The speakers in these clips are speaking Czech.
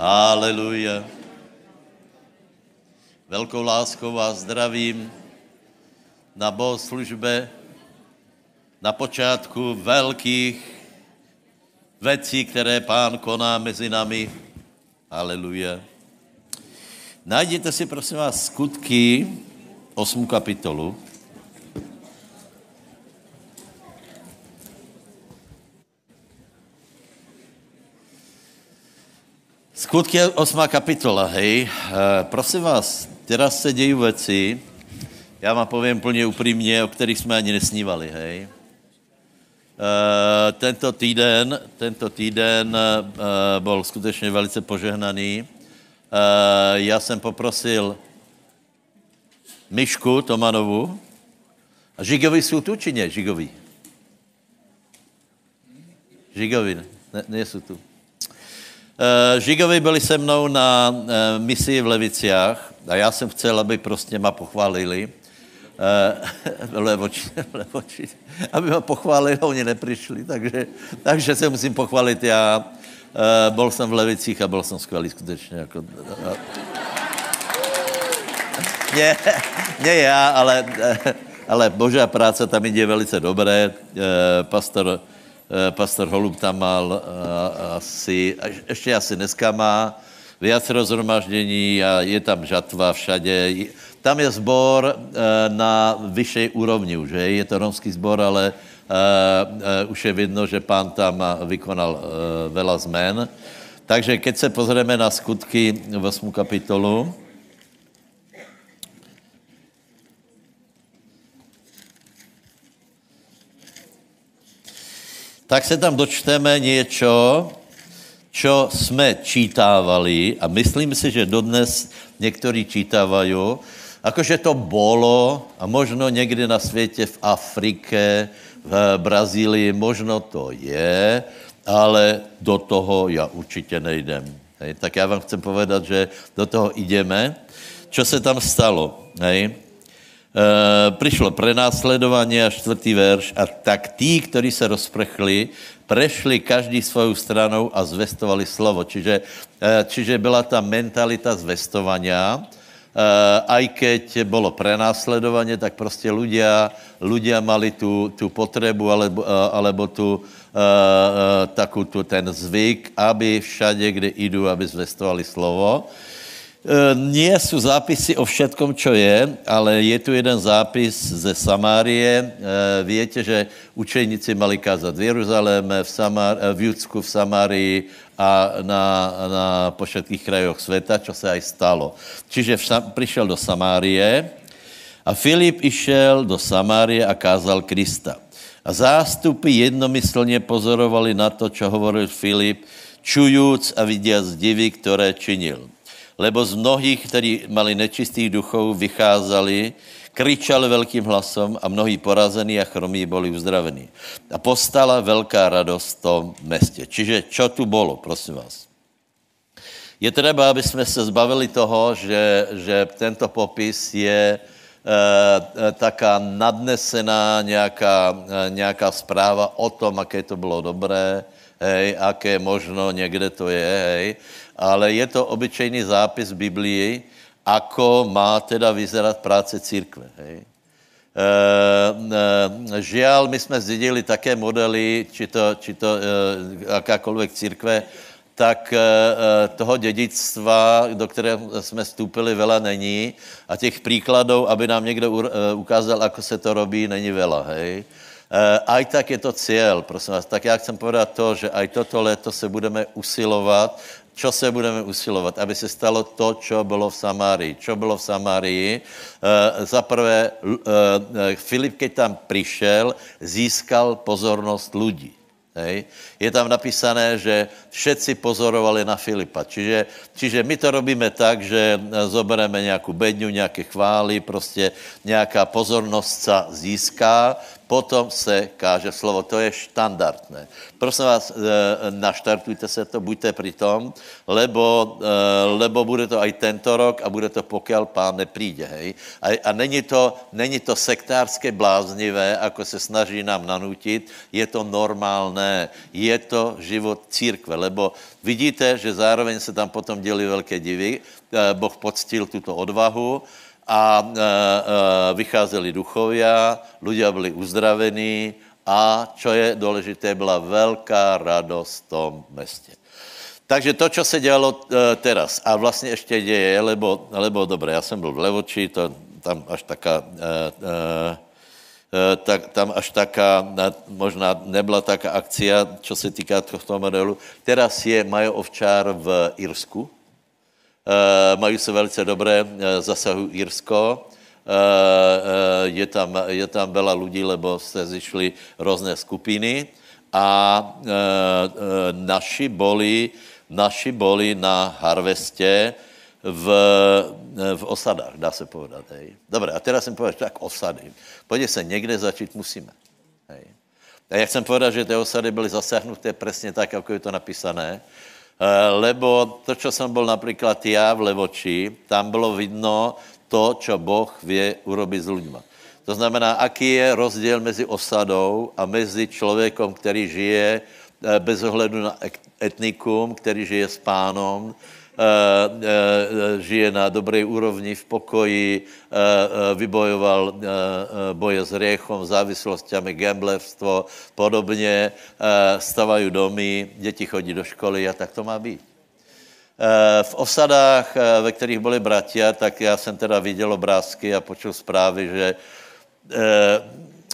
Haleluja. Velkou láskou vás zdravím na bohoslužbe, na počátku velkých věcí, které pán koná mezi nami. Haleluja. Najděte si, prosím vás, skutky, 8 kapitolu. Skutky 8 kapitola, hej. E, prosím vás, teraz se dějí věci, já vám povím plně upřímně, o kterých jsme ani nesnívali, hej. E, tento týden, tento týden e, byl skutečně velice požehnaný. Já jsem poprosil Myšku Tomanovu, a Žigovi jsou tu, či ne, Žigovi? Žigovi, ne, ne jsou tu. Uh, Žigovi byli se mnou na uh, misi v Leviciách a já jsem chcel, aby prostě ma pochválili. Uh, levoči, levoči, aby ma pochválili, oni nepřišli, takže, takže se musím pochválit já. Byl jsem v Levicích a byl jsem skvělý skutečně. Jako, ne, ne já, ale, ale božá práce tam jde velice dobré. Pastor, pastor Holub tam mal asi, ještě asi dneska má viacero zhromaždění a je tam žatva všade. Tam je zbor na vyšší úrovni už, je, je to romský zbor, ale už je vidno, že pán tam vykonal veľa zmen. Takže keď se pozrieme na skutky v 8. kapitolu, tak se tam dočteme něco, čo jsme čítávali a myslím si, že dodnes někteří čítávají, jakože to bolo a možno někde na světě v Afrike, v Brazílii, možno to je, ale do toho já určitě nejdem. Hej. Tak já vám chcem povedat, že do toho jdeme. Co se tam stalo? Hej. E, přišlo prenásledování a čtvrtý verš a tak tí, kteří se rozprchli, prešli každý svou stranou a zvestovali slovo. Čiže, e, čiže byla ta mentalita zvestovania, e, aj keď bylo prenásledovanie, tak prostě ľudia, ľudia mali tu, tu potrebu alebo, alebo tu, takú tu ten zvyk, aby všade, kde idú, aby zvestovali slovo. E, nie sú zápisy o všetkom, čo je, ale je tu jeden zápis ze Samárie. E, viete, že učeníci mali kázat v Jeruzaléme, v, Samár, e, v Judsku, v Samárii a na, na po všetkých krajoch světa, čo se aj stalo. Čiže v, přišel do Samárie a Filip išel do Samárie a kázal Krista. A zástupy jednomyslně pozorovali na to, čo hovoril Filip, čujúc a vidiac divy, které činil lebo z mnohých, kteří mali nečistých duchov, vycházeli, kričali velkým hlasom a mnohí porazení a chromí byli uzdravení. A postala velká radost v tom městě. Čiže čo tu bylo, prosím vás? Je třeba, aby jsme se zbavili toho, že, že tento popis je e, taká nadnesená nějaká, e, nějaká zpráva o tom, aké to bylo dobré, hej, aké možno někde to je, hej, ale je to obyčejný zápis Biblii, ako má teda vyzerat práce církve. Hej. E, e, žiaľ, my jsme zdědili také modely, či to, či to e, akákoliv církve, tak toho dědictva, do kterého jsme vstoupili, vela není a těch příkladů, aby nám někdo ukázal, ako se to robí, není vela, hej. Aj tak je to cíl, prosím vás. Tak já chcem povedat to, že aj toto léto se budeme usilovat čo se budeme usilovat? Aby se stalo to, čo bylo v Samárii. Čo bylo v Samárii? E, za e, Filip, keď tam přišel, získal pozornost lidí. Hej. Je tam napísané, že všetci pozorovali na Filipa. Čiže, čiže my to robíme tak, že zobereme nějakou bedňu, nějaké chvály, prostě nějaká pozornost se získá potom se káže slovo. To je štandardné. Prosím vás, naštartujte se to, buďte pri tom, lebo, lebo bude to aj tento rok a bude to, pokud pán nepríde. Hej? A, a není, to, není to sektárské bláznivé, ako se snaží nám nanutit, je to normálné, je to život církve, lebo vidíte, že zároveň se tam potom děli velké divy, Boh poctil tuto odvahu, a e, e, vycházeli duchovia, ľudia byli uzdravení a, čo je důležité, byla velká radost v tom městě. Takže to, co se dělalo e, teraz, a vlastně ještě děje, lebo, lebo dobré, já jsem byl v Levoči, to tam až taká, e, e, tak, tam až taká, možná nebyla taká akcia, čo se týká tohto modelu. Teraz je Majo Ovčár v Irsku, mají se velice dobré, eh, zasahují Irsko, eh, je tam, je tam veľa lidí, lebo se zišli různé skupiny a naši boli, naši boli na harvestě v, v osadách, dá se povedat. Hej. Dobré, a teraz jsem povedal, tak osady. Pojďte se, někde začít musíme. Hej. A jak jsem povedal, že ty osady byly zasáhnuté přesně tak, jako je to napísané, Eh, lebo to, čo som bol napríklad ja v Levoči, tam bylo vidno to, čo Boh vie urobiť s ľuďma. To znamená, aký je rozdíl mezi osadou a mezi člověkom, který žije eh, bez ohledu na etnikum, který žije s pánom, Eh, eh, žije na dobré úrovni, v pokoji, eh, vybojoval boje s riechom, závislostiami, gamblerstvo, podobně, stavají domy, děti chodí do školy a tak to má být. V osadách, ve kterých byli bratia, tak já jsem teda viděl obrázky a počul zprávy, že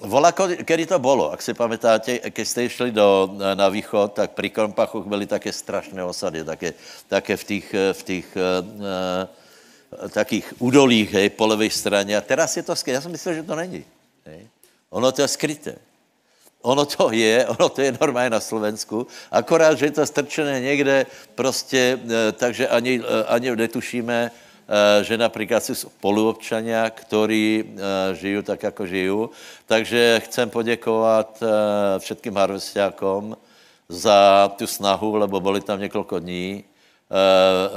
Vola, kedy to bylo, jak si pamätáte, když jste šli do, na východ, tak pri Krompachoch byly také strašné osady, také, také v těch, v těch uh, takých údolích, hej, po levé straně. A teraz je to skryté. Já jsem myslel, že to není. Hej. Ono to je skryté. Ono to je, ono to je normálně na Slovensku, akorát, že je to strčené někde prostě, uh, takže ani, ani netušíme, Eh, že například jsou spoluobčania, kteří eh, žijí tak, jako žijí. Takže chcem poděkovat eh, všetkým harvestiákom za tu snahu, lebo byli tam několik dní Eh,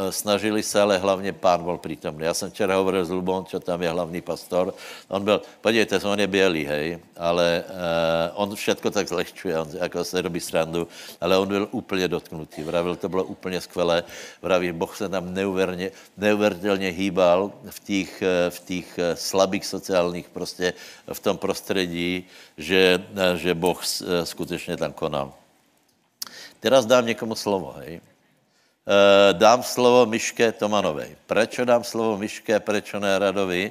snažili se, ale hlavně pán byl přítomný. Já jsem včera hovoril s Lubom, čo tam je hlavní pastor. On byl, podívejte, on je bělý, hej, ale uh, on všetko tak zlehčuje, on jako se robí srandu, ale on byl úplně dotknutý. Vravil, to bylo úplně skvělé. Vravil, Boh se tam neuvěrně, neuvěritelně hýbal v těch, eh, v těch slabých sociálních prostě v tom prostředí, že, že Boh skutečně tam konal. Teraz dám někomu slovo, hej. Eh, dám slovo Miške Tomanovej. Prečo dám slovo Miške, prečo ne Radovi?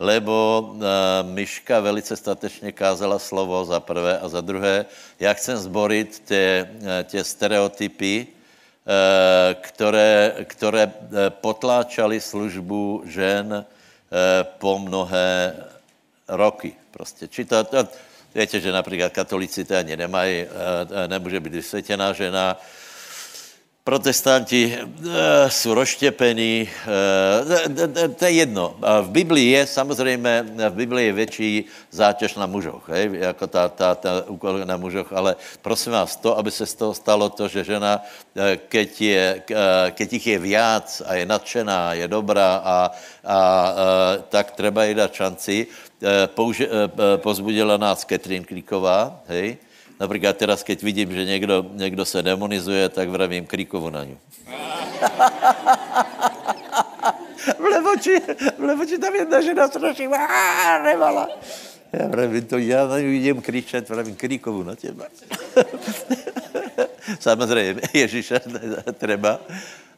Lebo uh, Miška velice statečně kázala slovo za prvé a za druhé. Já chcem zborit tě, eh, tě stereotypy, které, které potláčaly službu žen po mnohé roky. Prostě. Či to, to, víte, že například katolici to ani nemají, nemůže být vysvětěná žena, protestanti uh, jsou rozštěpení, uh, to je jedno. V Biblii je samozřejmě, v Biblii je větší zátěž na mužoch, jako ta, ta, ta úkol na mužoch, ale prosím vás, to, aby se z toho stalo to, že žena, uh, keď, je, keď jich je viac a je nadšená, je dobrá a, a uh, tak třeba jí dát šanci, použi, pozbudila nás Katrin Klíková, hej, Například teraz, keď vidím, že někdo, někdo se demonizuje, tak vravím kríkovu na ňu. v Levoči, v Levoči tam jedna žena strašně nevala. Já vravím, to já na ňu jdem křičet, vravím kríkovu na těba. Samozřejmě, Ježíša treba,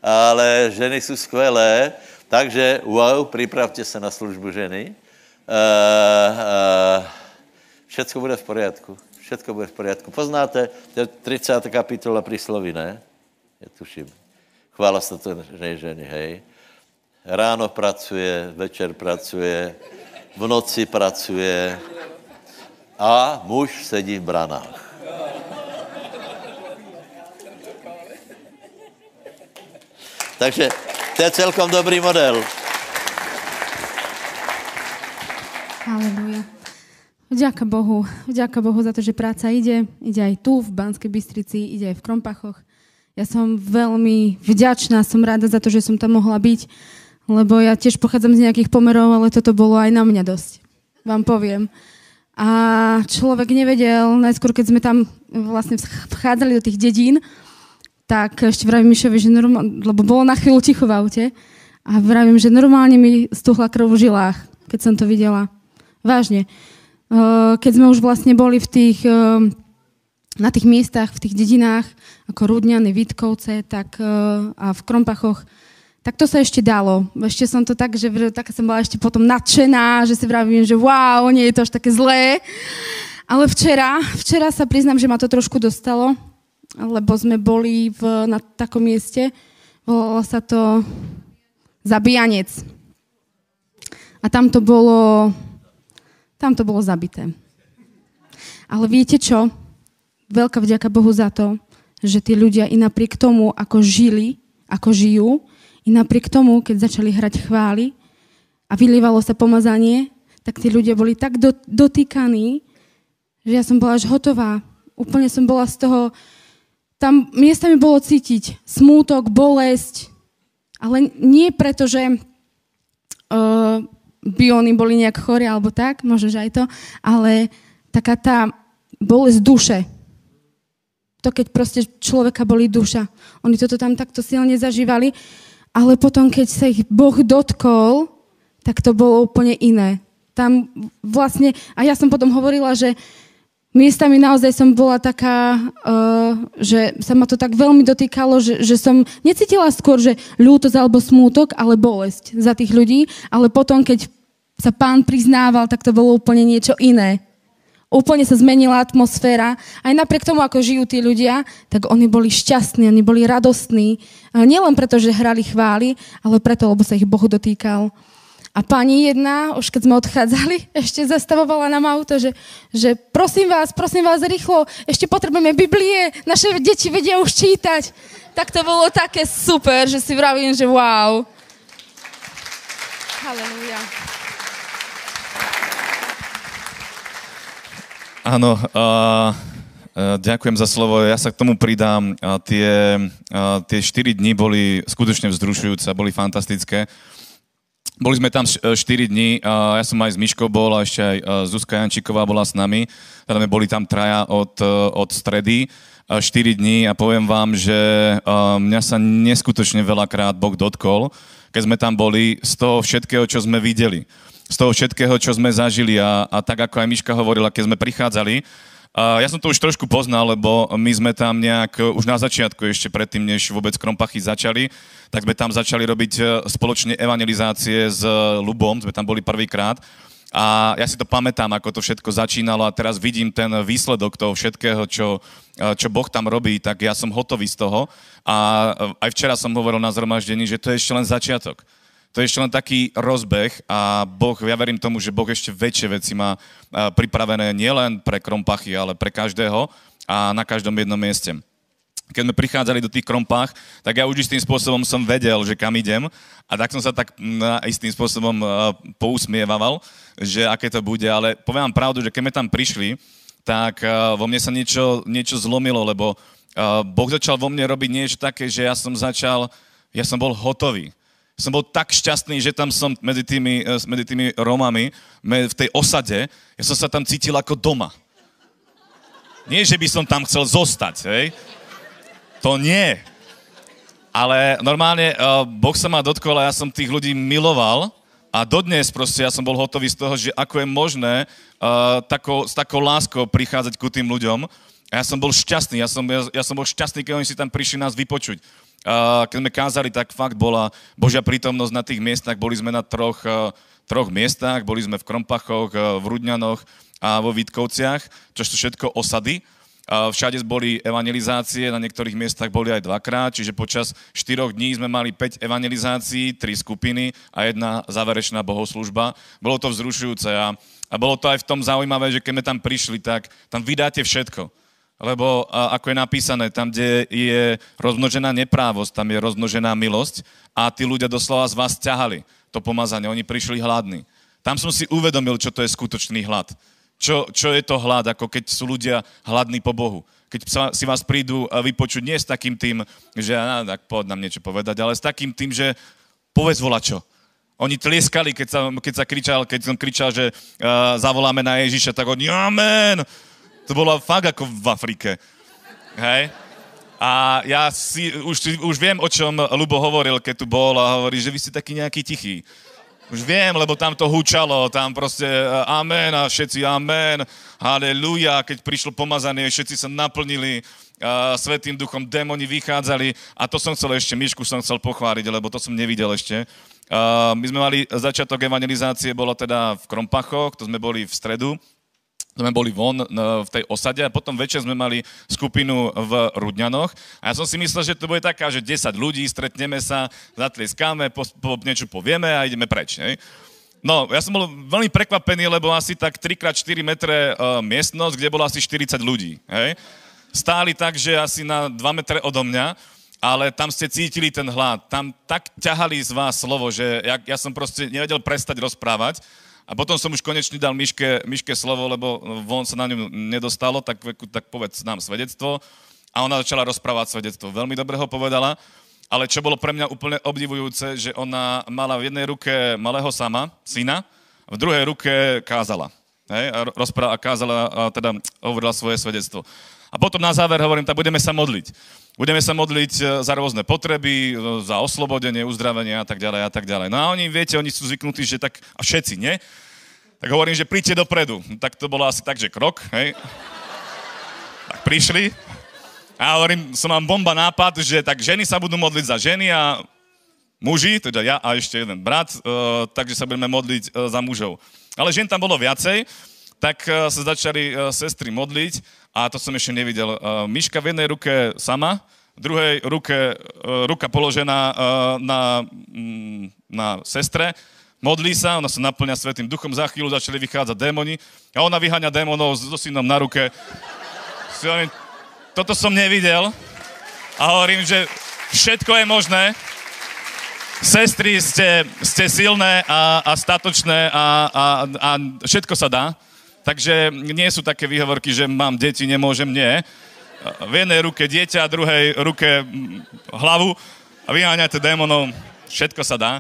ale ženy jsou skvělé, takže wow, připravte se na službu ženy. Uh, uh, všecko bude v poriadku všechno bude v pořádku. Poznáte, to je 30. kapitola prísloví, ne? Je tuším. Chvála se to ženy, hej. Ráno pracuje, večer pracuje, v noci pracuje a muž sedí v branách. Takže to je celkom dobrý model. Haleluja. Vďaka Bohu. Vďaka Bohu za to, že práca ide. Ide aj tu, v Banskej Bystrici, ide aj v Krompachoch. Ja som veľmi vďačná, som rada za to, že som tam mohla byť, lebo ja tiež pochádzam z nejakých pomerov, ale toto bolo aj na mňa dosť. Vám poviem. A človek nevedel, najskôr keď sme tam vlastne vchádzali do tých dedín, tak ešte vravím Mišovi, že normálne, lebo bolo na chvíľu ticho v aute, a vravím, že normálne mi stuhla krv v žilách, keď som to videla. Vážne. Eh, keď sme už vlastne boli v tých, eh, na tých miestach, v tých dedinách, ako Rudňany, Vitkovce tak, eh, a v Krompachoch, tak to sa ešte dalo. Ešte som to tak, že tak som bola ešte potom nadšená, že si vravím, že wow, nie je to až také zlé. Ale včera, včera sa priznám, že ma to trošku dostalo, lebo sme boli v, na takom mieste, volalo sa to Zabíjanec. A tam to bolo tam to bolo zabité. Ale viete čo? Veľká vďaka Bohu za to, že tí ľudia i napriek tomu, ako žili, ako žijú, i napriek tomu, keď začali hrať chvály a vylívalo sa pomazanie, tak tí ľudia boli tak do, dotýkaní, že ja som bola až hotová. Úplne som bola z toho... Tam miestami bolo cítiť smútok, bolesť, ale nie preto, že uh, by oni boli nejak chorí alebo tak, možno, že aj to, ale taká tá bolesť duše. To, keď proste človeka boli duša. Oni toto tam takto silne zažívali, ale potom, keď sa ich Boh dotkol, tak to bolo úplne iné. Tam vlastne, a ja som potom hovorila, že miestami naozaj som bola taká, uh, že sa ma to tak veľmi dotýkalo, že, že som necítila skôr, že ľútosť alebo smútok, ale bolesť za tých ľudí, ale potom, keď sa pán priznával, tak to bolo úplne niečo iné. Úplne sa zmenila atmosféra. Aj napriek tomu, ako žijú tí ľudia, tak oni boli šťastní, oni boli radostní. Nielen preto, že hrali chvály, ale preto, lebo sa ich Bohu dotýkal. A pani jedna, už keď sme odchádzali, ešte zastavovala nám auto, že, že prosím vás, prosím vás rýchlo, ešte potrebujeme Biblie, naše deti vedia už čítať. Tak to bolo také super, že si vravím, že wow. Halleluja. Áno, uh, ďakujem za slovo. Ja sa k tomu pridám. Uh, tie, uh, tie 4 dní boli skutočne vzrušujúce, boli fantastické. Boli sme tam 4 e, dní, ja som aj s Myškou bol a ešte aj e, Zuzka Jančiková bola s nami. Teda sme boli tam traja od, e, od stredy. 4 dní a poviem vám, že mňa sa neskutočne veľakrát Boh dotkol, keď sme tam boli z toho všetkého, čo sme videli. Z toho všetkého, čo sme zažili a, a tak ako aj Miška hovorila, keď sme prichádzali, ja som to už trošku poznal, lebo my sme tam nejak už na začiatku, ešte predtým, než vôbec Krompachy začali, tak sme tam začali robiť e, spoločne evangelizácie s Lubom, sme tam boli prvýkrát. A ja si to pamätám, ako to všetko začínalo a teraz vidím ten výsledok toho všetkého, čo, e, čo Boh tam robí, tak ja som hotový z toho. A e, aj včera som hovoril na zhromaždení, že to je ešte len začiatok. To je ešte len taký rozbeh a Boh, ja verím tomu, že Boh ešte väčšie veci má pripravené nielen pre krompachy, ale pre každého a na každom jednom mieste. Keď sme prichádzali do tých krompách, tak ja už istým spôsobom som vedel, že kam idem a tak som sa tak istým spôsobom pousmievaval, že aké to bude, ale poviem vám pravdu, že keď sme tam prišli, tak vo mne sa niečo, niečo zlomilo, lebo Boh začal vo mne robiť niečo také, že ja som začal, ja som bol hotový som bol tak šťastný, že tam som medzi tými, eh, medzi tými Romami, v tej osade, ja som sa tam cítil ako doma. Nie, že by som tam chcel zostať, hej? To nie. Ale normálne uh, Boh sa ma dotkol a ja som tých ľudí miloval a dodnes proste ja som bol hotový z toho, že ako je možné uh, takou, s takou láskou prichádzať ku tým ľuďom. A ja som bol šťastný, ja som, ja, ja som bol šťastný, keď oni si tam prišli nás vypočuť keď sme kázali, tak fakt bola Božia prítomnosť na tých miestach. Boli sme na troch, e, troch miestach, boli sme v Krompachoch, e, v Rudňanoch a vo Vítkovciach, čo sú všetko osady. Všade boli evangelizácie, na niektorých miestach boli aj dvakrát, čiže počas štyroch dní sme mali 5 evangelizácií, tri skupiny a jedna záverečná bohoslužba. Bolo to vzrušujúce a, a bolo to aj v tom zaujímavé, že keď sme tam prišli, tak tam vydáte všetko lebo ako je napísané, tam, kde je rozmnožená neprávosť, tam je rozmnožená milosť a tí ľudia doslova z vás ťahali to pomazanie, oni prišli hladní. Tam som si uvedomil, čo to je skutočný hlad. čo, čo je to hlad, ako keď sú ľudia hladní po Bohu. Keď si vás prídu vypočuť nie s takým tým, že á, tak poď nám niečo povedať, ale s takým tým, že povedz volačo. Oni tlieskali, keď sa, keď sa kričal, keď som kričal, že uh, zavoláme na Ježiša, tak oni, amen. To bolo fakt ako v Afrike. Hej? A ja si, už, už viem, o čom Lubo hovoril, keď tu bol a hovorí, že vy ste taký nejaký tichý. Už viem, lebo tam to hučalo, tam proste eh, amen a všetci amen, haleluja. Keď prišlo pomazanie, všetci sa naplnili uh, Svetým duchom, démoni vychádzali a to som chcel ešte, Myšku som chcel pochváliť, lebo to som nevidel ešte. Uh, my sme mali začiatok evangelizácie, bolo teda v Krompachoch, to sme boli v stredu sme boli von v tej osade a potom večer sme mali skupinu v Rudňanoch a ja som si myslel, že to bude taká, že 10 ľudí, stretneme sa, zatlieskáme, po, po, niečo povieme a ideme preč. Hej. No, ja som bol veľmi prekvapený, lebo asi tak 3x4 metre uh, miestnosť, kde bolo asi 40 ľudí. Hej. Stáli tak, že asi na 2 metre odo mňa, ale tam ste cítili ten hlad. Tam tak ťahali z vás slovo, že ja, ja som proste nevedel prestať rozprávať a potom som už konečne dal Miške, Miške slovo, lebo von sa na ňu nedostalo, tak, tak povedz nám svedectvo. A ona začala rozprávať svedectvo. Veľmi dobre ho povedala, ale čo bolo pre mňa úplne obdivujúce, že ona mala v jednej ruke malého sama, syna, v druhej ruke kázala. Hej, a rozpráva, a kázala, a teda hovorila svoje svedectvo. A potom na záver hovorím, tak budeme sa modliť. Budeme sa modliť e, za rôzne potreby, e, za oslobodenie, uzdravenie a tak ďalej a tak ďalej. No a oni, viete, oni sú zvyknutí, že tak, a všetci, nie? Tak hovorím, že príďte dopredu. Tak to bolo asi tak, že krok, hej? Tak prišli. A hovorím, som mám bomba nápad, že tak ženy sa budú modliť za ženy a muži, teda ja a ešte jeden brat, uh, takže sa budeme modliť uh, za mužov. Ale žen tam bolo viacej, tak uh, sa začali sestry modliť a to som ešte nevidel. Uh, Myška v jednej ruke sama, v druhej ruke ruka položená na, mm, na sestre, modlí sa, ona sa naplňa Svetým duchom, za chvíľu začali vychádzať démoni a ona vyháňa démonov so synom na ruke. Toto som nevidel a hovorím, že všetko je možné. Sestry, ste, ste silné a, a statočné a, a, a všetko sa dá. Takže nie sú také výhovorky, že mám deti, nemôžem, nie. V jednej ruke dieťa, druhej ruke hlavu a vyháňate démonov, všetko sa dá.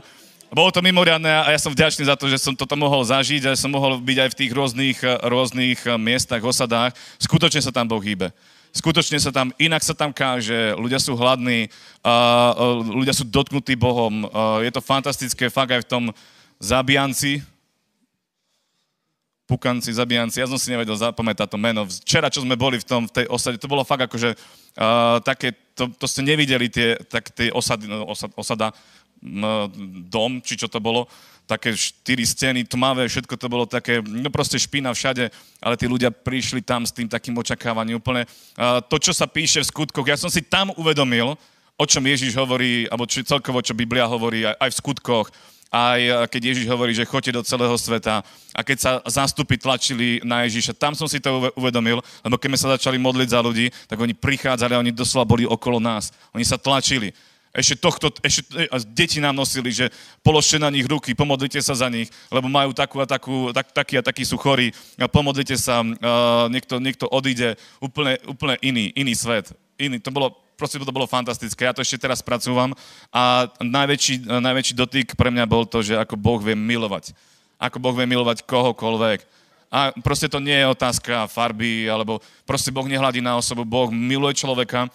Bolo to mimoriadné a ja som vďačný za to, že som toto mohol zažiť a som mohol byť aj v tých rôznych, rôznych miestach, osadách. Skutočne sa tam Boh hýbe. Skutočne sa tam, inak sa tam káže, ľudia sú hladní, uh, ľudia sú dotknutí Bohom. Je to fantastické, fakt aj v tom zabijanci, pukanci, zabijanci, ja som si nevedel zapamätať to meno. Včera, čo sme boli v, tom, v tej osade, to bolo fakt akože také, to, to ste nevideli, tie, tak, tie osady, no, osad, osada, dom, či čo to bolo, také štyri steny, tmavé, všetko to bolo také, no proste špina všade, ale tí ľudia prišli tam s tým takým očakávaním úplne. Uh, to, čo sa píše v skutkoch, ja som si tam uvedomil, o čom Ježiš hovorí, alebo či, celkovo, čo Biblia hovorí aj, aj v skutkoch, aj keď Ježiš hovorí, že choďte do celého sveta a keď sa zástupy tlačili na Ježiša, tam som si to uvedomil, lebo keď sme sa začali modliť za ľudí, tak oni prichádzali a oni doslova boli okolo nás. Oni sa tlačili. Ešte tohto, ešte eh, deti nám nosili, že položte na nich ruky, pomodlite sa za nich, lebo majú takú a takú, tak, taký a taký sú chorí, pomodlite sa, uh, niekto, niekto odíde, úplne, úplne iný, iný svet. Iný. To bolo proste to bolo fantastické. Ja to ešte teraz spracúvam a najväčší, najväčší dotyk pre mňa bol to, že ako Boh vie milovať. Ako Boh vie milovať kohokoľvek. A proste to nie je otázka farby, alebo proste Boh nehľadí na osobu, Boh miluje človeka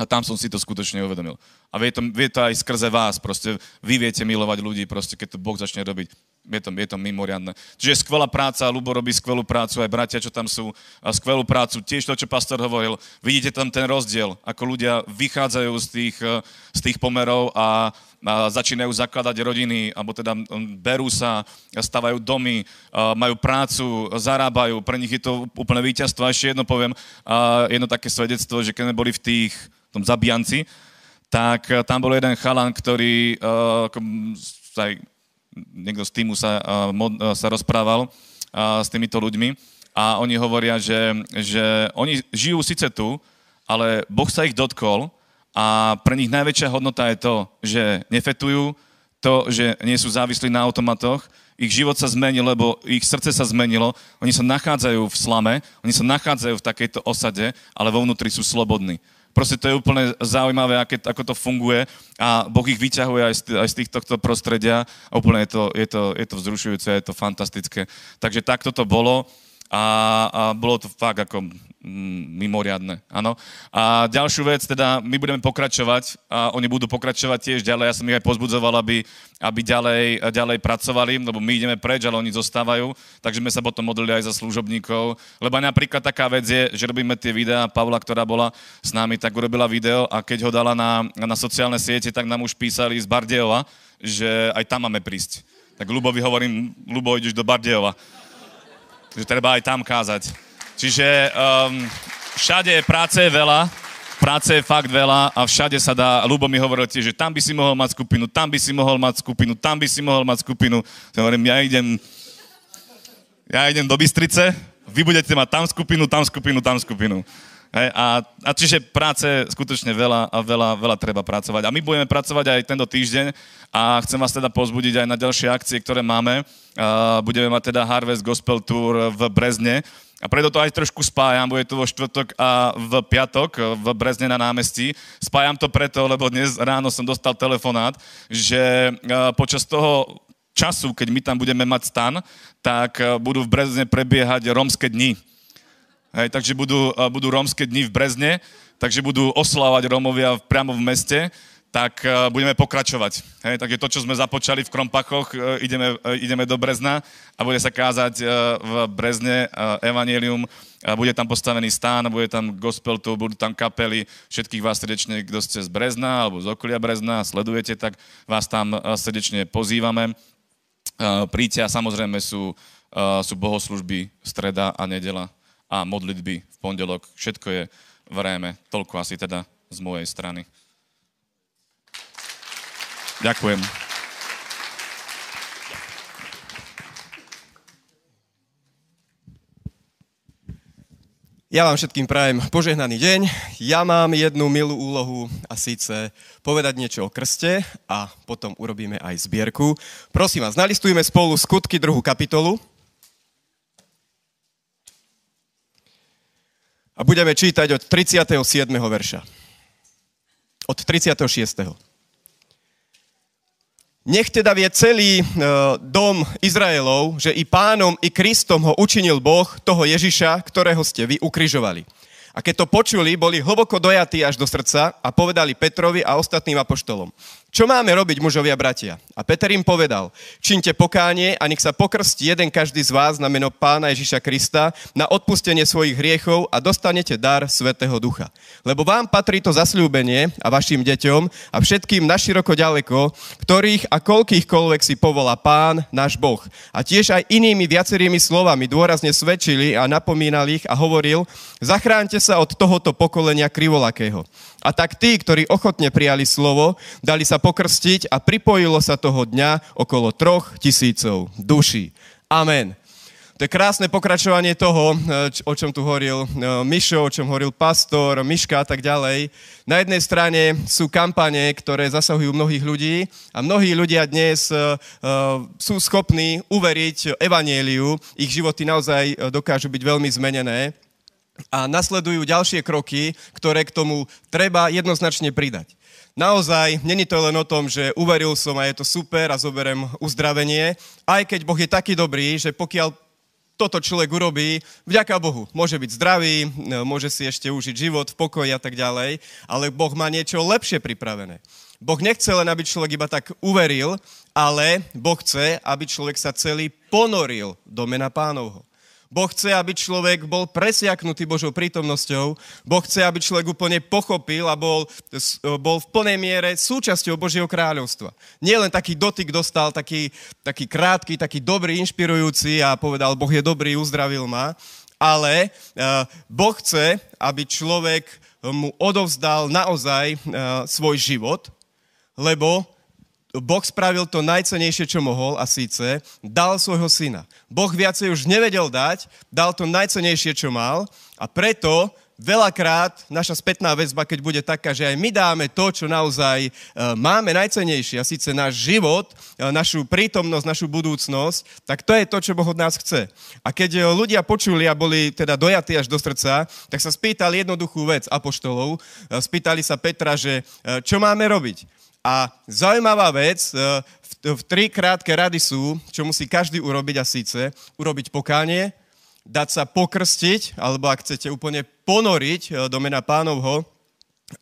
a tam som si to skutočne uvedomil. A vie to, vie to aj skrze vás, proste vy viete milovať ľudí, proste keď to Boh začne robiť je to, je to mimoriadne. Čiže skvelá práca, Lubo robí skvelú prácu, aj bratia, čo tam sú, a skvelú prácu. Tiež to, čo pastor hovoril, vidíte tam ten rozdiel, ako ľudia vychádzajú z tých, eh, z tých pomerov a, a začínajú zakladať rodiny, alebo teda hm, berú sa, stavajú domy, majú prácu, zarábajú, pre nich je to úplne víťazstvo. A ešte jedno poviem, jedno také svedectvo, že keď sme boli v tých, tom zabijanci, tak eh, tam bol jeden chalan, ktorý uh, aj niekto z týmu sa, sa rozprával s týmito ľuďmi a oni hovoria, že, že oni žijú síce tu, ale Boh sa ich dotkol a pre nich najväčšia hodnota je to, že nefetujú, to, že nie sú závislí na automatoch, ich život sa zmenil, lebo ich srdce sa zmenilo, oni sa nachádzajú v slame, oni sa nachádzajú v takejto osade, ale vo vnútri sú slobodní. Proste to je úplne zaujímavé, aké, ako to funguje a Boh ich vyťahuje aj z, aj z týchto prostredia a úplne je to, je, to, je to vzrušujúce, je to fantastické. Takže takto to bolo a, a bolo to fakt ako mm, mimoriadne, áno. A ďalšiu vec, teda my budeme pokračovať a oni budú pokračovať tiež ďalej. Ja som ich aj pozbudzoval, aby, aby ďalej, ďalej pracovali, lebo my ideme preč, ale oni zostávajú, takže sme sa potom modlili aj za služobníkov. Lebo napríklad taká vec je, že robíme tie videá, Pavla, ktorá bola s nami, tak urobila video a keď ho dala na, na sociálne siete, tak nám už písali z Bardejova, že aj tam máme prísť. Tak Lubovi hovorím, Lubo, ideš do Bardejova že treba aj tam kázať. Čiže um, všade práce je veľa, práce je fakt veľa a všade sa dá, Lubo mi hovoril tiež, že tam by si mohol mať skupinu, tam by si mohol mať skupinu, tam by si mohol mať skupinu. Ja hovorím, ja idem, ja idem do Bystrice, vy budete mať tam skupinu, tam skupinu, tam skupinu. A, a čiže práce skutočne veľa a veľa, veľa treba pracovať. A my budeme pracovať aj tento týždeň a chcem vás teda pozbudiť aj na ďalšie akcie, ktoré máme. Uh, budeme mať teda Harvest Gospel Tour v Brezne. A preto to aj trošku spájam, bude to vo štvrtok a v piatok v Brezne na námestí. Spájam to preto, lebo dnes ráno som dostal telefonát, že uh, počas toho času, keď my tam budeme mať stan, tak uh, budú v Brezne prebiehať romské dni. Hej, takže budú, budú rómske dni v Brezne, takže budú oslávať Rómovia priamo v meste, tak uh, budeme pokračovať. Hej, takže to, čo sme započali v Krompachoch, uh, ideme, ideme do Brezna a bude sa kázať v Brezne Evangelium. Bude tam postavený stán, bude tam gospel tu, budú tam kapely. Všetkých vás srdečne, kto ste z Brezna alebo z okolia Brezna sledujete, tak vás tam srdečne pozývame. Príďte a samozrejme sú, sú bohoslužby streda a nedela a modlitby v pondelok. Všetko je v réme. Toľko asi teda z mojej strany. Ďakujem. Ja vám všetkým prajem požehnaný deň. Ja mám jednu milú úlohu a síce povedať niečo o krste a potom urobíme aj zbierku. Prosím vás, nalistujme spolu skutky druhú kapitolu. A budeme čítať od 37. verša. Od 36. Nech teda vie celý e, dom Izraelov, že i pánom, i Kristom ho učinil Boh, toho Ježiša, ktorého ste vy ukrižovali. A keď to počuli, boli hlboko dojatí až do srdca a povedali Petrovi a ostatným apoštolom. Čo máme robiť, mužovia bratia? A Peter im povedal, činte pokánie a nech sa pokrstí jeden každý z vás na meno pána Ježiša Krista na odpustenie svojich hriechov a dostanete dar Svetého Ducha. Lebo vám patrí to zasľúbenie a vašim deťom a všetkým naširoko ďaleko, ktorých a koľkýchkoľvek si povolá pán, náš Boh. A tiež aj inými viacerými slovami dôrazne svedčili a napomínali ich a hovoril, zachránte sa od tohoto pokolenia krivolakého. A tak tí, ktorí ochotne prijali slovo, dali sa pokrstiť a pripojilo sa toho dňa okolo troch tisícov duší. Amen. To je krásne pokračovanie toho, eh, o čom tu hovoril eh, Mišo, o čom hovoril pastor, Miška a tak ďalej. Na jednej strane sú kampane, ktoré zasahujú mnohých ľudí a mnohí ľudia dnes uh, sú schopní uveriť evanieliu. Ich životy naozaj dokážu byť veľmi zmenené a nasledujú ďalšie kroky, ktoré k tomu treba jednoznačne pridať. Naozaj, není to len o tom, že uveril som a je to super a zoberem uzdravenie, aj keď Boh je taký dobrý, že pokiaľ toto človek urobí, vďaka Bohu, môže byť zdravý, môže si ešte užiť život v pokoji a tak ďalej, ale Boh má niečo lepšie pripravené. Boh nechce len, aby človek iba tak uveril, ale Boh chce, aby človek sa celý ponoril do mena pánovho. Boh chce, aby človek bol presiaknutý Božou prítomnosťou. Boh chce, aby človek úplne pochopil a bol, bol v plnej miere súčasťou Božieho kráľovstva. Nie taký dotyk dostal, taký, taký krátky, taký dobrý, inšpirujúci a povedal, Boh je dobrý, uzdravil ma, ale uh, Boh chce, aby človek mu odovzdal naozaj uh, svoj život, lebo Boh spravil to najcenejšie, čo mohol a síce dal svojho syna. Boh viacej už nevedel dať, dal to najcenejšie, čo mal a preto veľakrát naša spätná väzba, keď bude taká, že aj my dáme to, čo naozaj e, máme najcenejšie, a síce náš život, e, našu prítomnosť, našu budúcnosť, tak to je to, čo Boh od nás chce. A keď e, ľudia počuli a boli teda dojatí až do srdca, tak sa spýtali jednoduchú vec apoštolov. Spýtali sa Petra, že čo máme robiť. A zaujímavá vec, v, v tri krátke rady sú, čo musí každý urobiť a síce urobiť pokánie, dať sa pokrstiť, alebo ak chcete úplne ponoriť e, do mena pánovho,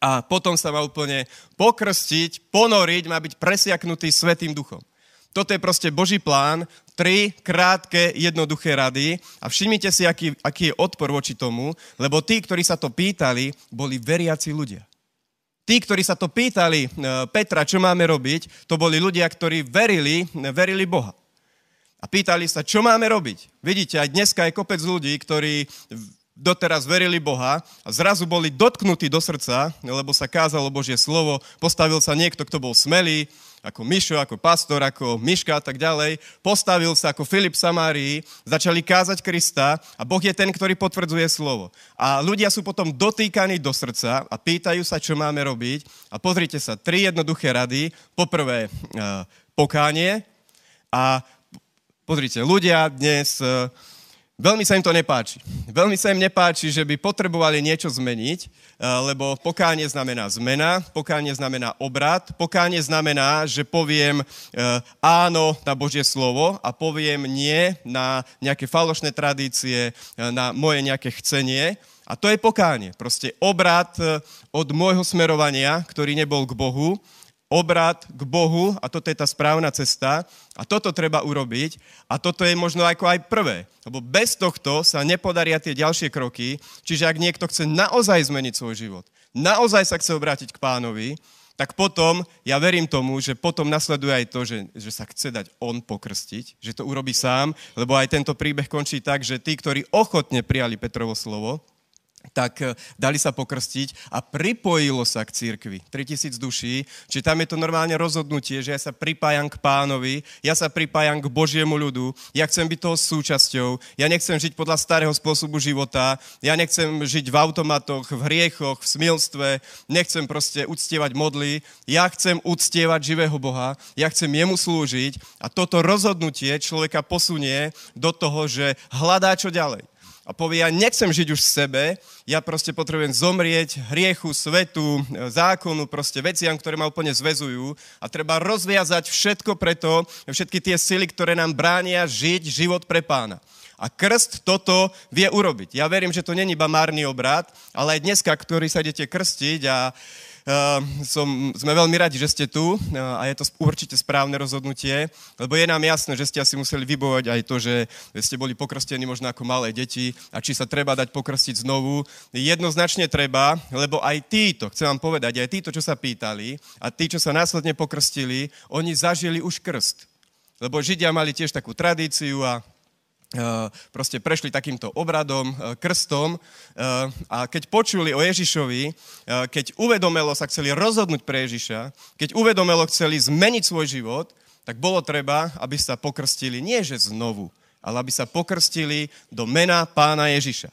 a potom sa má úplne pokrstiť, ponoriť, má byť presiaknutý Svetým duchom. Toto je proste Boží plán, tri krátke, jednoduché rady a všimnite si, aký, aký je odpor voči tomu, lebo tí, ktorí sa to pýtali, boli veriaci ľudia. Tí, ktorí sa to pýtali e, Petra, čo máme robiť, to boli ľudia, ktorí verili, verili Boha a pýtali sa, čo máme robiť. Vidíte, aj dneska je kopec ľudí, ktorí doteraz verili Boha a zrazu boli dotknutí do srdca, lebo sa kázalo Božie slovo, postavil sa niekto, kto bol smelý, ako Mišo, ako pastor, ako Miška a tak ďalej, postavil sa ako Filip Samárii, začali kázať Krista a Boh je ten, ktorý potvrdzuje slovo. A ľudia sú potom dotýkaní do srdca a pýtajú sa, čo máme robiť. A pozrite sa, tri jednoduché rady. Poprvé, eh, pokánie a Pozrite, ľudia dnes, e, veľmi sa im to nepáči. Veľmi sa im nepáči, že by potrebovali niečo zmeniť, e, lebo pokánie znamená zmena, pokánie znamená obrad, pokánie znamená, že poviem áno na Božie slovo a poviem nie na nejaké falošné tradície, na moje nejaké chcenie. A to je pokánie. Proste obrad od môjho smerovania, ktorý nebol k Bohu, obrad k Bohu a toto je tá správna cesta a toto treba urobiť a toto je možno ako aj prvé, lebo bez tohto sa nepodaria tie ďalšie kroky, čiže ak niekto chce naozaj zmeniť svoj život, naozaj sa chce obrátiť k pánovi, tak potom, ja verím tomu, že potom nasleduje aj to, že, že sa chce dať on pokrstiť, že to urobí sám, lebo aj tento príbeh končí tak, že tí, ktorí ochotne prijali Petrovo slovo, tak eh, dali sa pokrstiť a pripojilo sa k církvi. 3000 duší, čiže tam je to normálne rozhodnutie, že ja sa pripájam k pánovi, ja sa pripájam k Božiemu ľudu, ja chcem byť toho súčasťou, ja nechcem žiť podľa starého spôsobu života, ja nechcem žiť v automatoch, v hriechoch, v smilstve, nechcem proste uctievať modly, ja chcem uctievať živého Boha, ja chcem jemu slúžiť a toto rozhodnutie človeka posunie do toho, že hľadá čo ďalej a povie, ja nechcem žiť už v sebe, ja proste potrebujem zomrieť hriechu, svetu, zákonu, proste veciam, ktoré ma úplne zvezujú a treba rozviazať všetko preto, všetky tie sily, ktoré nám bránia žiť život pre pána. A krst toto vie urobiť. Ja verím, že to není iba márny obrad, ale aj dneska, ktorý sa idete krstiť a som, sme veľmi radi, že ste tu uh, a je to určite správne rozhodnutie, lebo je nám jasné, že ste asi museli vybovať aj to, že ste boli pokrstení možno ako malé deti a či sa treba dať pokrstiť znovu. Jednoznačne treba, lebo aj títo, chcem vám povedať, aj títo, čo sa pýtali a tí, čo sa následne pokrstili, oni zažili už krst. Lebo Židia mali tiež takú tradíciu a Eh, proste prešli takýmto obradom, eh, krstom eh, a keď počuli o Ježišovi, keď uvedomelo sa chceli rozhodnúť pre Ježiša, keď uvedomelo chceli zmeniť svoj život, tak bolo treba, aby sa pokrstili nie že znovu, ale aby sa pokrstili do mena pána Ježiša.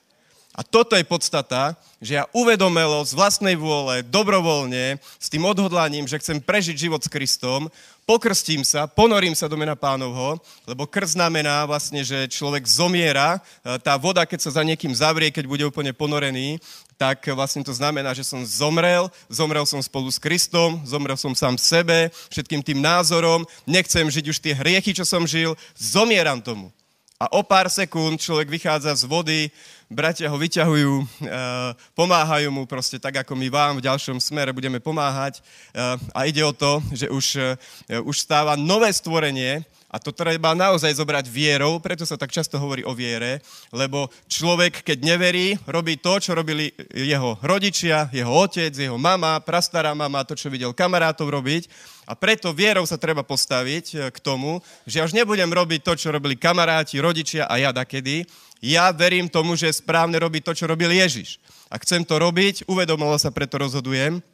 A toto je podstata, že ja uvedomelo z vlastnej vôle, dobrovoľne, s tým odhodlaním, že chcem prežiť život s Kristom, pokrstím sa, ponorím sa do mena pánovho, lebo krst znamená vlastne, že človek zomiera, e, tá voda, keď sa za niekým zavrie, keď bude úplne ponorený, tak vlastne to znamená, že som zomrel, zomrel som spolu s Kristom, zomrel som sám sebe, všetkým tým názorom, nechcem žiť už tie hriechy, čo som žil, zomieram tomu. A o pár sekúnd človek vychádza z vody, bratia ho vyťahujú, e, pomáhajú mu proste tak, ako my vám v ďalšom smere budeme pomáhať. E, a ide o to, že už, e, už stáva nové stvorenie, a to treba naozaj zobrať vierou, preto sa tak často hovorí o viere, lebo človek, keď neverí, robí to, čo robili jeho rodičia, jeho otec, jeho mama, prastará mama, to, čo videl kamarátov robiť. A preto vierou sa treba postaviť k tomu, že ja už nebudem robiť to, čo robili kamaráti, rodičia a ja dakedy. Ja verím tomu, že je správne robiť to, čo robil Ježiš. A chcem to robiť, uvedomilo sa, preto rozhodujem.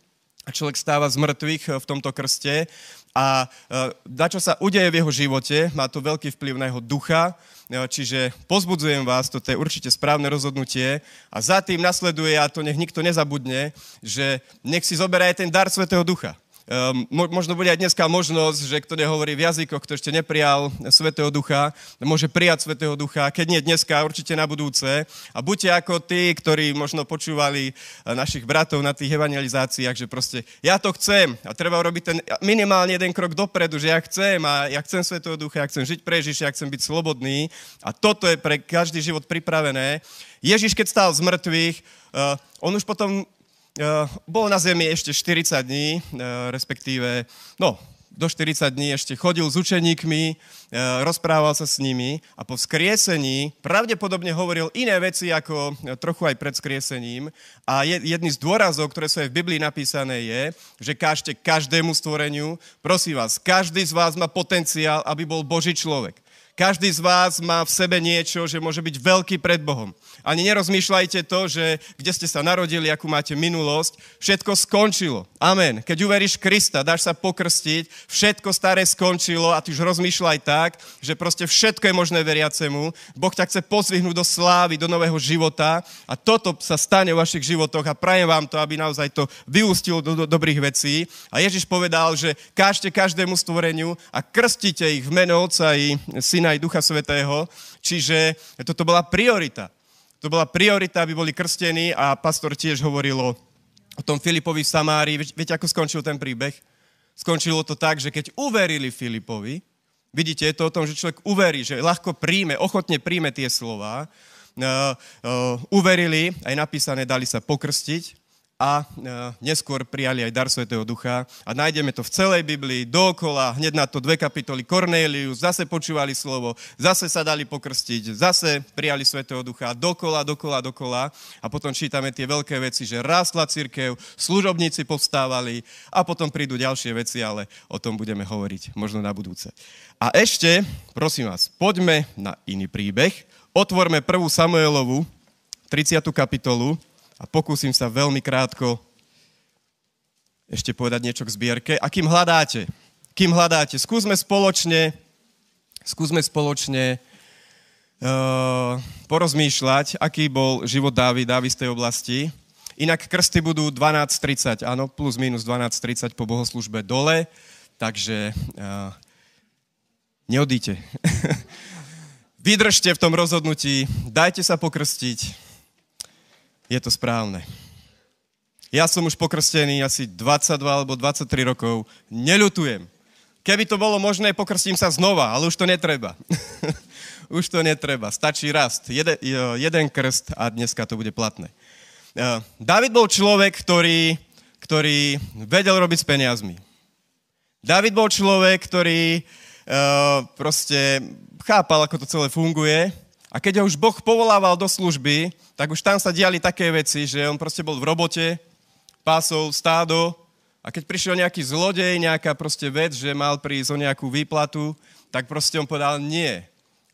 a človek stáva z mŕtvych eh, v tomto krste a eh, na čo sa udeje v jeho živote, má to veľký vplyv na jeho ducha, eh, čiže pozbudzujem vás, toto je určite správne rozhodnutie a za tým nasleduje, a to nech nikto nezabudne, že nech si zoberá aj ten dar Svetého Ducha. Ehm, možno bude aj dneska možnosť, že kto nehovorí v jazykoch, kto ešte neprijal Svetého Ducha, môže prijať Svetého Ducha, keď nie dneska, určite na budúce. A buďte ako tí, ktorí možno počúvali eh, našich bratov na tých evangelizáciách, že proste ja to chcem a treba urobiť ten minimálne jeden krok dopredu, že ja chcem a ja chcem Svetého Ducha, ja chcem žiť pre Ježiša, ja chcem byť slobodný a toto je pre každý život pripravené. Ježiš, keď stál z mŕtvych, uh, on už potom Eh, bol na zemi ešte 40 dní, eh, respektíve, no, do 40 dní ešte chodil s učeníkmi, eh, rozprával sa s nimi a po vzkriesení pravdepodobne hovoril iné veci ako trochu aj pred vzkriesením. A jedný z dôrazov, ktoré sú aj v Biblii napísané je, že kážte každému stvoreniu, prosím vás, každý z vás má potenciál, aby bol Boží človek. Každý z vás má v sebe niečo, že môže byť veľký pred Bohom. Ani nerozmýšľajte to, že kde ste sa narodili, akú máte minulosť. Všetko skončilo. Amen. Keď uveríš Krista, dáš sa pokrstiť, všetko staré skončilo a ty už rozmýšľaj tak, že proste všetko je možné veriacemu. Boh ťa chce pozvihnúť do slávy, do nového života a toto sa stane v vašich životoch a prajem vám to, aby naozaj to vyústilo do, do dobrých vecí. A Ježiš povedal, že kážte každému stvoreniu a krstite ich v meno Otca i Syna i Ducha Svetého. Čiže toto bola priorita. To bola priorita, aby boli krstení a pastor tiež hovoril o, tom Filipovi v Samárii. Viete, ako skončil ten príbeh? Skončilo to tak, že keď uverili Filipovi, vidíte, je to o tom, že človek uverí, že ľahko príjme, ochotne príjme tie slova, uh, uh, uverili, aj napísané, dali sa pokrstiť a e, neskôr prijali aj dar Svetého Ducha. A nájdeme to v celej Biblii, dookola, hneď na to dve kapitoly. Kornélius, zase počúvali slovo, zase sa dali pokrstiť, zase prijali Svetého Ducha, dokola, dokola, dokola. A potom čítame tie veľké veci, že rástla církev, služobníci povstávali a potom prídu ďalšie veci, ale o tom budeme hovoriť možno na budúce. A ešte, prosím vás, poďme na iný príbeh. Otvorme prvú Samuelovu, 30. kapitolu, a pokúsim sa veľmi krátko ešte povedať niečo k zbierke. A kým hľadáte, kým hľadáte, skúsme spoločne, skúsme spoločne uh, porozmýšľať, aký bol život Dávy z tej oblasti. Inak krsty budú 12.30, áno, plus minus 12.30 po bohoslužbe dole, takže uh, neodíte. Vydržte v tom rozhodnutí, dajte sa pokrstiť, je to správne. Ja som už pokrstený asi 22 alebo 23 rokov. Neľutujem. Keby to bolo možné, pokrstím sa znova, ale už to netreba. už to netreba. Stačí rast. Jeden, jeden krst a dneska to bude platné. David bol človek, ktorý, ktorý vedel robiť s peniazmi. David bol človek, ktorý uh, proste chápal, ako to celé funguje a keď ho už Boh povolával do služby, tak už tam sa diali také veci, že on proste bol v robote, pásol stádo a keď prišiel nejaký zlodej, nejaká proste vec, že mal prísť o nejakú výplatu, tak proste on povedal nie.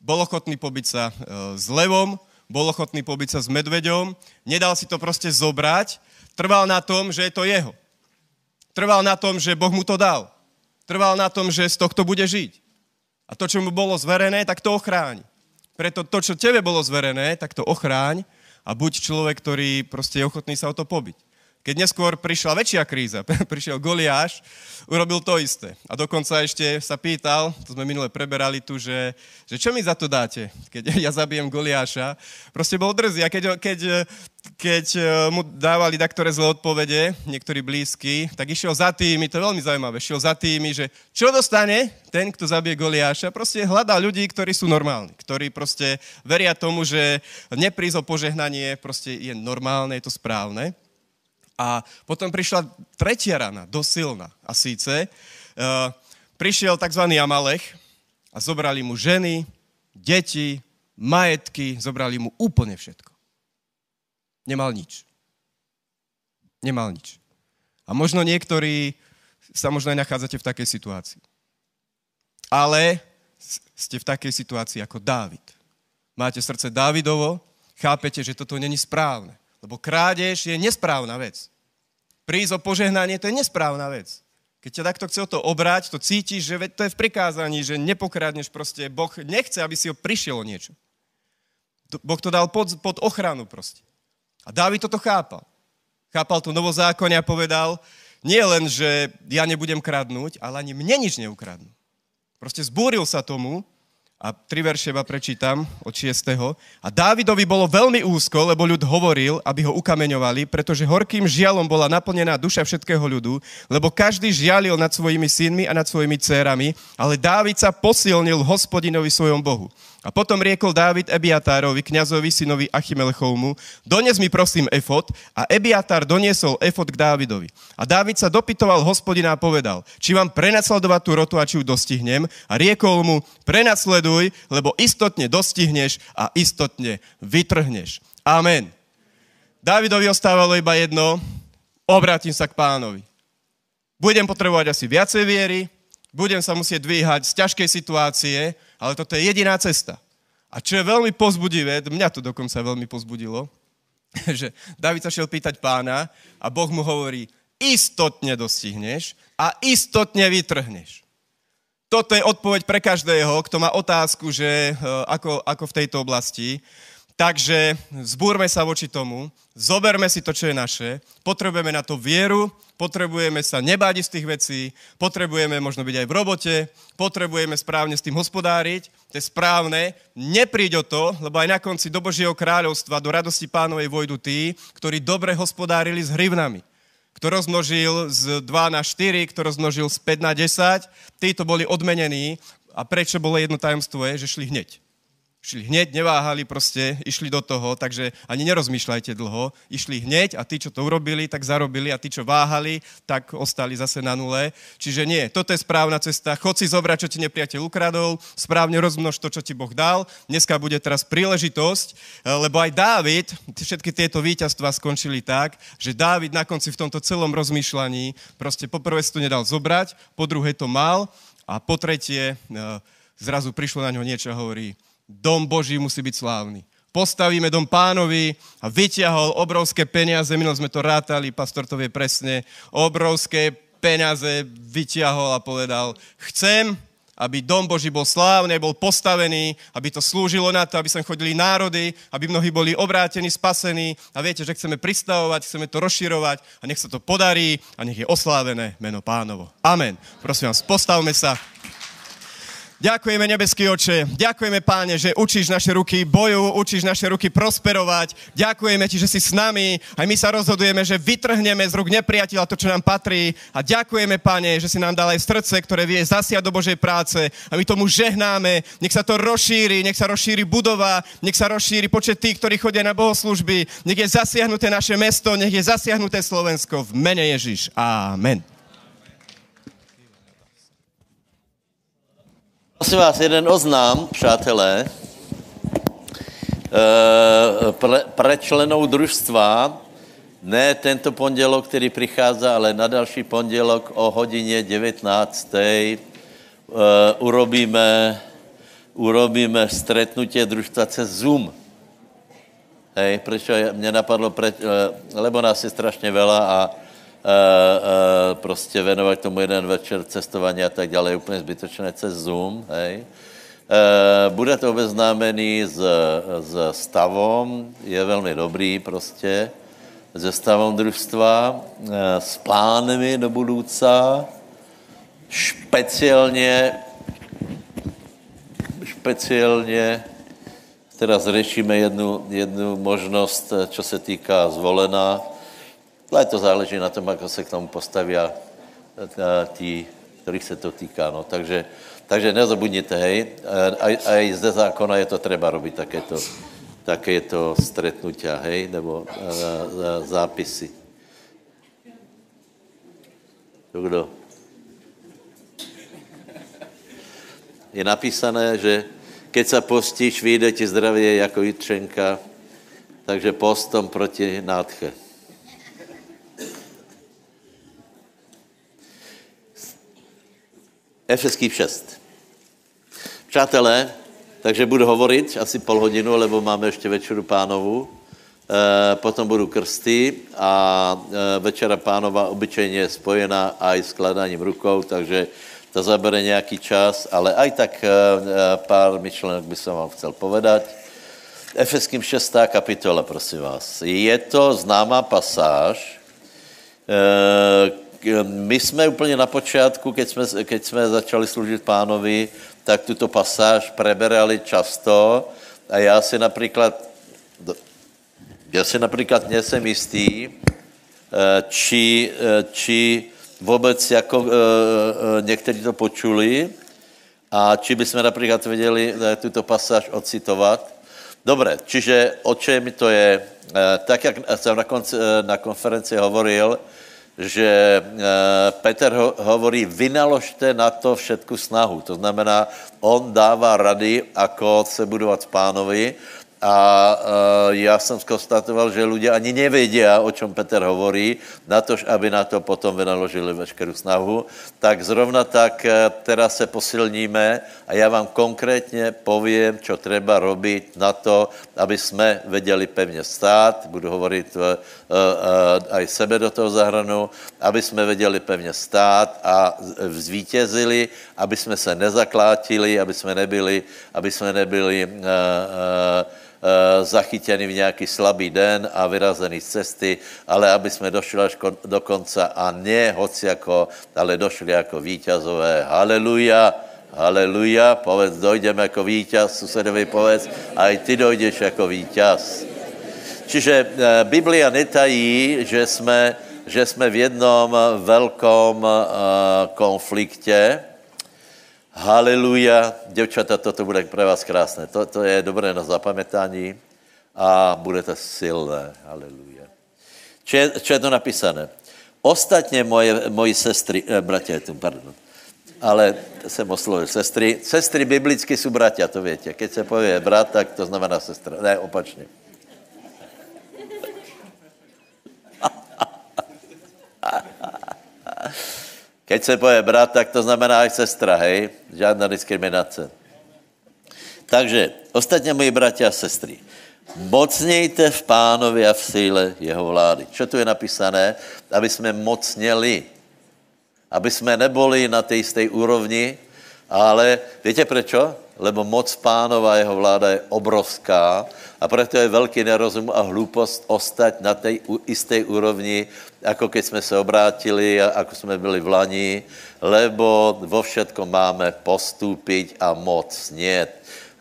Bol ochotný pobiť sa e, s levom, bol ochotný pobiť sa s medveďom, nedal si to proste zobrať, trval na tom, že je to jeho. Trval na tom, že Boh mu to dal. Trval na tom, že z tohto bude žiť. A to, čo mu bolo zverené, tak to ochráni. Preto to, čo tebe bolo zverené, tak to ochráň a buď človek, ktorý proste je ochotný sa o to pobiť. Keď neskôr prišla väčšia kríza, prišiel Goliáš, urobil to isté. A dokonca ešte sa pýtal, to sme minule preberali tu, že, že čo mi za to dáte, keď ja zabijem Goliáša. Proste bol drzý a keď, keď, keď e, mu dávali taktoré zlé odpovede, niektorí blízky, tak išiel za tými, to je veľmi zaujímavé, šiel za tými, že čo dostane ten, kto zabije Goliáša, proste hľadá ľudí, ktorí sú normálni, ktorí proste veria tomu, že neprísť o požehnanie proste je normálne, je to správne. A potom prišla tretia rana, dosilná. A síce uh, prišiel tzv. Amalech a zobrali mu ženy, deti, majetky, zobrali mu úplne všetko. Nemal nič. Nemal nič. A možno niektorí sa možno nachádzate v takej situácii. Ale ste v takej situácii ako Dávid. Máte srdce Dávidovo, chápete, že toto není správne. Lebo krádež je nesprávna vec. Prísť o požehnanie, to je nesprávna vec. Keď ťa takto chce o to obrať, to cítiš, že to je v prikázaní, že nepokradneš proste. Boh nechce, aby si ho prišiel o niečo. Boh to dal pod, pod ochranu proste. A Dávid toto chápal. Chápal to novozákonne a povedal, nie len, že ja nebudem kradnúť, ale ani mne nič neukradnú. Proste zbúril sa tomu a tri verše iba prečítam od 6. A Dávidovi bolo veľmi úzko, lebo ľud hovoril, aby ho ukameňovali, pretože horkým žialom bola naplnená duša všetkého ľudu, lebo každý žialil nad svojimi synmi a nad svojimi dcérami, ale Dávid sa posilnil hospodinovi svojom Bohu. A potom riekol Dávid Ebiatárovi, kňazovi, synovi Achimelchovmu, dones mi prosím efot a Ebiatár doniesol efot k Dávidovi. A Dávid sa dopytoval hospodina a povedal, či mám prenasledovať tú rotu a či ju dostihnem. A riekol mu, prenasleduj, lebo istotne dostihneš a istotne vytrhneš. Amen. Dávidovi ostávalo iba jedno, obrátim sa k pánovi. Budem potrebovať asi viacej viery, budem sa musieť dvíhať z ťažkej situácie, ale toto je jediná cesta. A čo je veľmi pozbudivé, mňa to dokonca veľmi pozbudilo, že David sa šiel pýtať pána a Boh mu hovorí, istotne dostihneš a istotne vytrhneš. Toto je odpoveď pre každého, kto má otázku, že e, ako, ako v tejto oblasti. Takže zbúrme sa voči tomu, zoberme si to, čo je naše, potrebujeme na to vieru, potrebujeme sa nebáť z tých vecí, potrebujeme možno byť aj v robote, potrebujeme správne s tým hospodáriť, to je správne, nepríď o to, lebo aj na konci do Božieho kráľovstva, do radosti pánovej vojdu tí, ktorí dobre hospodárili s hrivnami. Kto rozmnožil z 2 na 4, kto rozmnožil z 5 na 10, títo boli odmenení a prečo bolo jedno tajomstvo je, že šli hneď. Šli hneď, neváhali proste, išli do toho, takže ani nerozmýšľajte dlho. Išli hneď a tí, čo to urobili, tak zarobili a tí, čo váhali, tak ostali zase na nule. Čiže nie, toto je správna cesta. Chod si zobrať, čo ti nepriateľ ukradol, správne rozmnož to, čo ti Boh dal. Dneska bude teraz príležitosť, lebo aj Dávid, všetky tieto víťazstva skončili tak, že Dávid na konci v tomto celom rozmýšľaní proste poprvé si to nedal zobrať, po druhé to mal a po tretie eh, zrazu prišlo na ňo niečo a hovorí, dom Boží musí byť slávny. Postavíme dom pánovi a vyťahol obrovské peniaze, minul sme to rátali, pastor to vie presne, obrovské peniaze vyťahol a povedal, chcem, aby dom Boží bol slávny, bol postavený, aby to slúžilo na to, aby sem chodili národy, aby mnohí boli obrátení, spasení a viete, že chceme pristavovať, chceme to rozširovať a nech sa to podarí a nech je oslávené meno pánovo. Amen. Prosím vás, postavme sa. Ďakujeme, nebeský oče. Ďakujeme, páne, že učíš naše ruky boju, učíš naše ruky prosperovať. Ďakujeme ti, že si s nami. Aj my sa rozhodujeme, že vytrhneme z rúk nepriateľa to, čo nám patrí. A ďakujeme, páne, že si nám dal aj srdce, ktoré vie zasiať do Božej práce. A my tomu žehnáme. Nech sa to rozšíri, nech sa rozšíri budova, nech sa rozšíri počet tých, ktorí chodia na bohoslužby. Nech je zasiahnuté naše mesto, nech je zasiahnuté Slovensko. V mene Ježiš. Amen. Prosím vás, jeden oznám, přátelé, eh, pre, pre členou družstva, ne tento pondělok, který přichází, ale na další pondělok o hodině 19. Uh, urobíme, urobíme stretnutie družstva cez Zoom. Hej, prečo mě napadlo, pre, uh, lebo nás je strašně veľa a uh, prostě věnovat tomu jeden večer cestování a tak dále je úplně zbytočné cez Zoom, hej. Uh, bude to obeznámený s, s stavom, je velmi dobrý prostě, se stavom družstva, s plánemi do budouca, špeciálně, špeciálně teda zřešíme jednu, jednu možnost, čo se týká zvolená, ale to záleží na tom, jak se k tomu postaví tí, kterých se to týká. No. Takže, takže nezabudněte, hej. A, i zde zákona je to třeba robit takéto, takéto stretnutia, hej, nebo a, a, zápisy. To kdo? Je napísané, že keď se postíš, vyjde ti zdravě jako jitřenka, takže postom proti nádche. Efeský 6. Přátelé, takže budu hovorit asi pol hodinu, lebo máme ještě večeru pánovu. potom budou krsty a večera pánova obyčejně je spojená aj s kladáním rukou, takže to zabere nějaký čas, ale aj tak pár myšlenek by som vám chcel povedať. Efeským 6. kapitola, prosím vás. Je to známá pasáž. My jsme úplně na počátku, keď jsme, keď jsme začali služit pánovi, tak tuto pasáž preberali často a já si například, já si například nejsem jistý, či, či vůbec jako někteří to počuli a či bychom například věděli tuto pasáž ocitovat. Dobré, čiže o čem to je? Tak, jak jsem na, konci, na konferenci hovoril, že Petr ho, hovorí, vynaložte na to všetku snahu. To znamená, on dává rady, ako se budovat pánovi a uh, já jsem skonstatoval, že lidé ani nevědí, o čem Petr hovorí, na to, aby na to potom vynaložili veškerou snahu. Tak zrovna tak uh, teraz se posilníme a já vám konkrétně povím, co treba robiť na to, aby jsme věděli pevně stát, budu hovorit uh, uh, aj sebe do toho zahranu, aby jsme věděli pevně stát a zvítězili, aby jsme se nezaklátili, aby jsme nebyli, aby jsme nebyli uh, zachytěni v nějaký slabý den a vyrazený z cesty, ale aby jsme došli až do konce a ne hoci jako, ale došli jako vítězové. Haleluja, haleluja, povedz, dojdeme jako vítěz, susedovi povedz, a i ty dojdeš jako vítěz. Čiže Biblia netají, že jsme, že jsme v jednom velkom konfliktě, Haleluja. Děvčata, toto bude pro vás krásné. To, to je dobré na zapamětání a budete silné. Haleluja. Co je, je to napísané? Ostatně moje, moji sestry, eh, bratě, pardon, ale jsem oslovil sestry. Sestry biblicky jsou bratia, to víte. Keď se pově brat, tak to znamená sestra. Ne, opačně. Keď se poje brat, tak to znamená i sestra, hej? Žádná diskriminace. Takže, ostatně moji bratia a sestry, mocnějte v pánovi a v síle jeho vlády. Co tu je napísané? Aby jsme mocněli. Aby jsme neboli na té jisté úrovni, ale víte proč? Lebo moc pánova jeho vláda je obrovská a proto je velký nerozum a hloupost ostať na té jisté úrovni, jako keď jsme se obrátili jako jsme byli v Lani, lebo vo všetkom máme postúpiť a moc niet.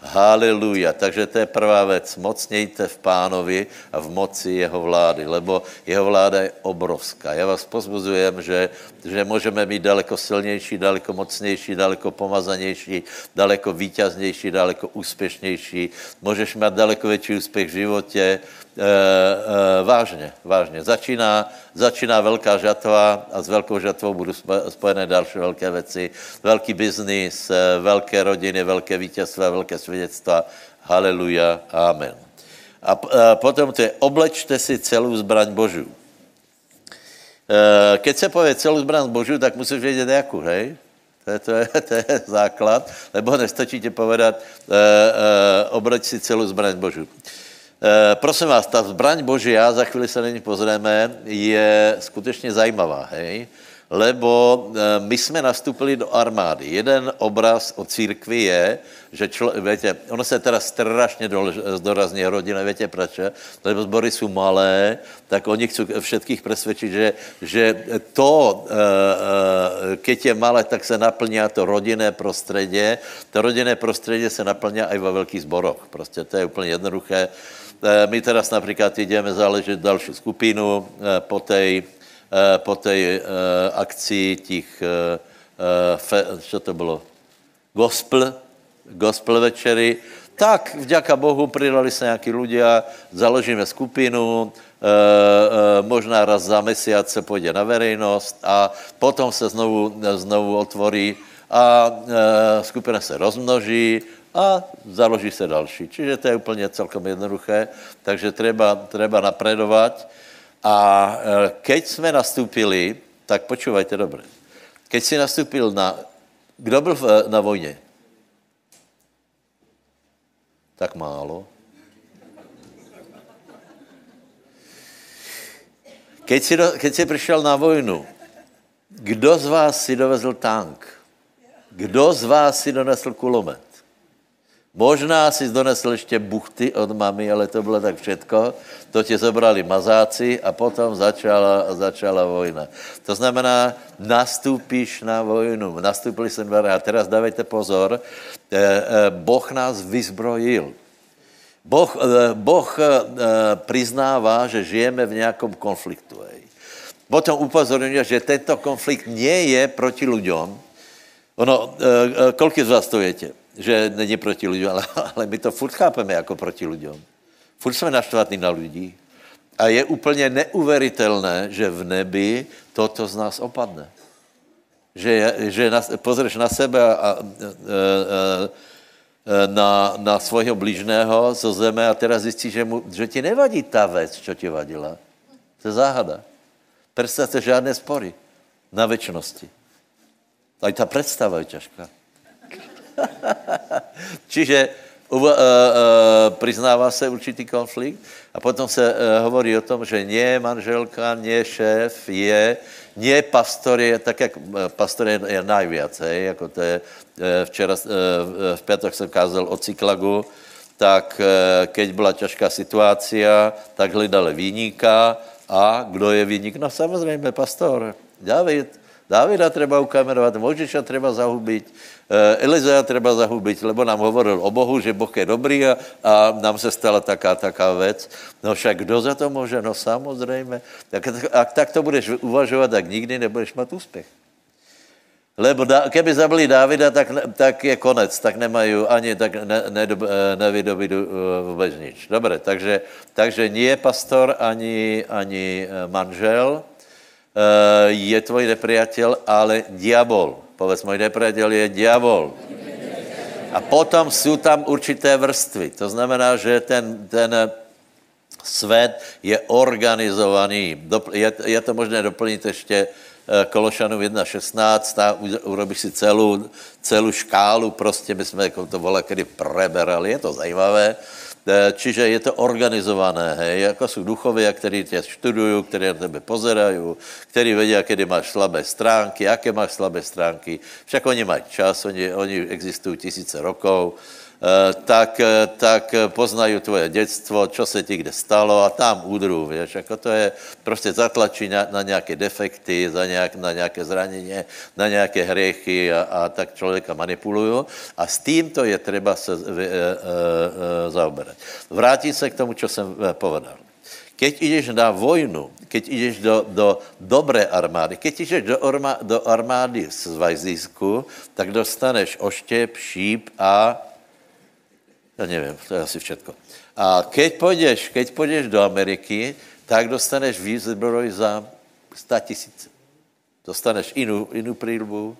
Haleluja. Takže to je prvá věc. Mocnějte v pánovi a v moci jeho vlády, lebo jeho vláda je obrovská. Já vás pozbuzujem, že, že můžeme být daleko silnější, daleko mocnější, daleko pomazanější, daleko vítěznější, daleko úspěšnější. Můžeš mít daleko větší úspěch v životě, e, e, vážně, vážně. Začíná, začíná velká žatva a s velkou žatvou budou spojené další velké věci. Velký biznis, eh, velké rodiny, velké vítězství, velké svědectva. Haleluja, amen. A, potom to je, oblečte si celou zbraň Božů. E, keď se pově celou zbraň Božů, tak musíš vědět jakou, hej? To je, to, je, to je základ, nebo nestačí ti povedat, e, e, obleč si celou zbraň Božů. E, prosím vás, ta zbraň Božia, za chvíli se na ní pozrieme, je skutečně zajímavá, hej? Lebo e, my jsme nastupili do armády. Jeden obraz o církvi je, že člo, víte, ono se teda strašně zdorazní rodina, víte proč? Lebo zbory jsou malé, tak oni chcou všetkých přesvědčit, že, že to, e, e, keď je malé, tak se naplňá to rodinné prostředí. To rodinné prostředí se naplňá i ve velkých zboroch. Prostě to je úplně jednoduché. My teraz například jdeme záležet další skupinu po té po té akci těch, co to bylo, gospel, gospel večery, tak vďaka Bohu přidali se nějaký ľudia, založíme skupinu, možná raz za mesiac se půjde na verejnost a potom se znovu, znovu otvorí a skupina se rozmnoží a založí se další. Čiže to je úplně celkom jednoduché, takže treba, treba napredovat. A keď jsme nastúpili, tak počúvajte dobře, keď si nastúpil na... Kdo byl na vojně? Tak málo. Keď si, do, keď si přišel na vojnu, kdo z vás si dovezl tank? Kdo z vás si donesl kulomet? Možná si donesl ještě buchty od mamy, ale to bylo tak všetko. To tě zobrali mazáci a potom začala, začala vojna. To znamená, nastupíš na vojnu. Nastupili jsme dva a teraz dávejte pozor. Eh, eh, boh nás vyzbrojil. Boh, eh, boh přiznává, že žijeme v nějakom konfliktu. Potom upozorňuje, že tento konflikt nie je proti lidem. Ono, kolik z vás to větě? že není proti lidem, ale, ale my to furt chápeme jako proti lidem. Furt jsme naštvatní na lidi. A je úplně neuveritelné, že v nebi toto z nás opadne. Že, že na, pozřeš na sebe a, a, a, a na, na svého blížného zo zeme a teraz zjistíš, že, že ti nevadí ta věc, co ti vadila. To je záhada. Představte žádné spory na věčnosti. A i ta představa je těžká. Čiže uh, uh, přiznává se určitý konflikt a potom se uh, hovorí o tom, že nie manželka, nie šéf je, nie pastor je, tak jak pastor je, je najviac, hej, jako to je, včera, v pátek jsem kázal o cyklagu, tak keď byla těžká situácia, tak hledali výníka a kdo je výnik? No samozřejmě pastor, David. Davida treba ukamerovat, Mojžiša treba zahubiť, Eh, Elizea treba zahubiť, lebo nám hovoril o Bohu, že Boh je dobrý a, a nám se stala taká, taká věc. No však kdo za to může? No samozřejmě. Tak, ak tak to budeš uvažovat, tak nikdy nebudeš mít úspěch. Lebo da, keby zabili Dávida, tak, tak je konec, tak nemají ani, tak ne, ne, eh, nevydobí eh, vůbec nič. Dobře, takže, takže nie pastor, ani, ani manžel je tvoj nepriateľ, ale diabol. Povedz, můj nepřítel je diabol. A potom jsou tam určité vrstvy. To znamená, že ten, ten svět je organizovaný. Je, je to možné doplnit ještě eh, Kološanům 1.16 a urobíš si celou, celou škálu, prostě my jako to vole, kdy preberali, je to zajímavé. Eh, čiže je to organizované, hej, jako jsou duchovia, kteří tě študují, kteří na tebe pozerají, kteří vědí, kdy máš slabé stránky, jaké máš slabé stránky. Však oni mají čas, oni, oni existují tisíce rokov, tak, eh, tak poznají tvoje dětstvo, čo se ti kde stalo a tam udrů, víš, jako to je, prostě zatlačí na, na nějaké defekty, za nějak, na nějaké zranění, na nějaké hriechy a, a tak člověka manipulují a s tímto je třeba se e, e, e, zaoberat. Vrátím se k tomu, co jsem povedal. Keď jdeš na vojnu, keď jdeš do, do dobré armády, keď jdeš do, orma, do armády z Vajzísku, tak dostaneš oštěp, šíp a já nevím, to je asi všetko. A keď půjdeš, keď půjdeš do Ameriky, tak dostaneš výzbroj za 100 tisíc. Dostaneš jinou, jinou prílbu, uh,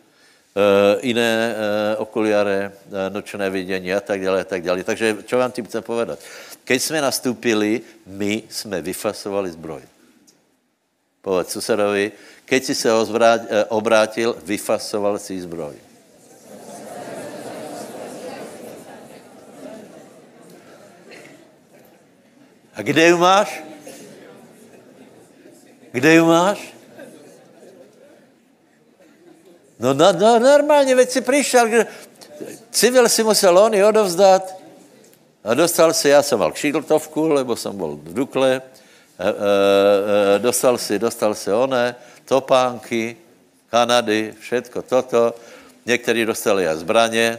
jiné uh, okuliare, uh, nočné vidění a tak dále, a tak dále. Takže čo vám tím chcem povedat? Keď jsme nastúpili, my jsme vyfasovali zbroj. Povedz susedovi, keď si se obrátil, vyfasoval si zbroj. A kde ju máš? Kde ju máš? No, no, no normálně, veď si přišel, civil si musel ony odovzdat a dostal si, já jsem mal kšíltovku, lebo jsem byl v Dukle, e, e, e, dostal si, dostal si one, topánky, Kanady, všetko toto, někteří dostali aj zbraně,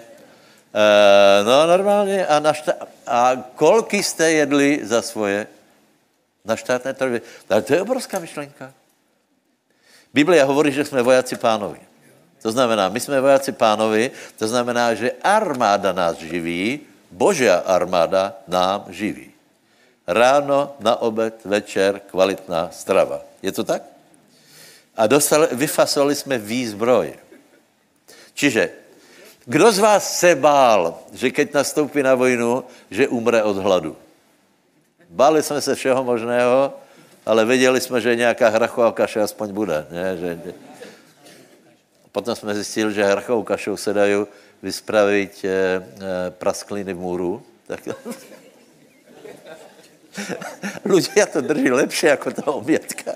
e, no normálně a, našta, a kolky jste jedli za svoje na štátné trvy? Ale to je obrovská myšlenka. Biblia hovorí, že jsme vojáci pánovi. To znamená, my jsme vojáci pánovi, to znamená, že armáda nás živí, božia armáda nám živí. Ráno, na obed, večer, kvalitná strava. Je to tak? A dostali, vyfasovali jsme výzbroj. Čiže kdo z vás se bál, že keď nastoupí na vojnu, že umře od hladu? Báli jsme se všeho možného, ale věděli jsme, že nějaká hrachová kaše aspoň bude. Ne? Že... Potom jsme zjistili, že hrachovou kašou se dají vyspravit e, e, praskliny v můru. Tak... Ľudia to drží lepší jako ta obědka.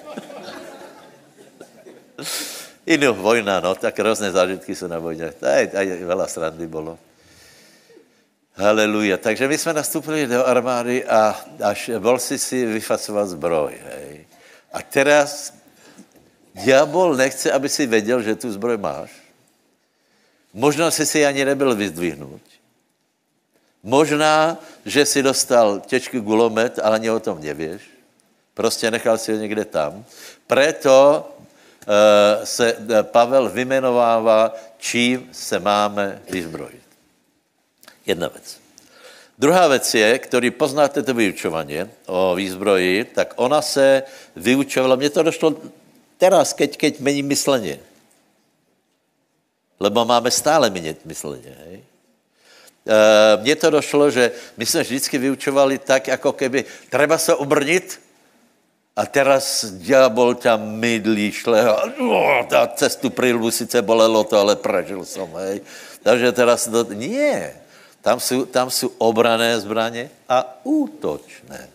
Inou vojna, no, tak různé zážitky jsou na vojně. Aj, aj veľa srandy bylo. Haleluja. Takže my jsme nastupili do armády a až bol si si vyfacovat zbroj. Hej. A teraz diabol nechce, aby si věděl, že tu zbroj máš. Možná si si ani nebyl vyzdvihnout. Možná, že si dostal těžký gulomet, ale ani o tom nevěš. Prostě nechal si ho někde tam. Preto uh, se eh, Pavel vymenovává, čím se máme vyzbrojit. Jedna věc. Druhá věc je, který poznáte to vyučování o výzbroji, tak ona se vyučovala, mně to došlo teraz, keď, keď mení mysleně. Lebo máme stále měnit mysleně. Hej? E, mně to došlo, že my jsme vždycky vyučovali tak, jako keby treba se obrnit a teraz diabol ťa mydlí, šle a ta cestu prilbu sice bolelo to, ale prežil jsem, hej. Takže teraz to, nie. Tam jsou, tam jsou obrané zbraně a útočné.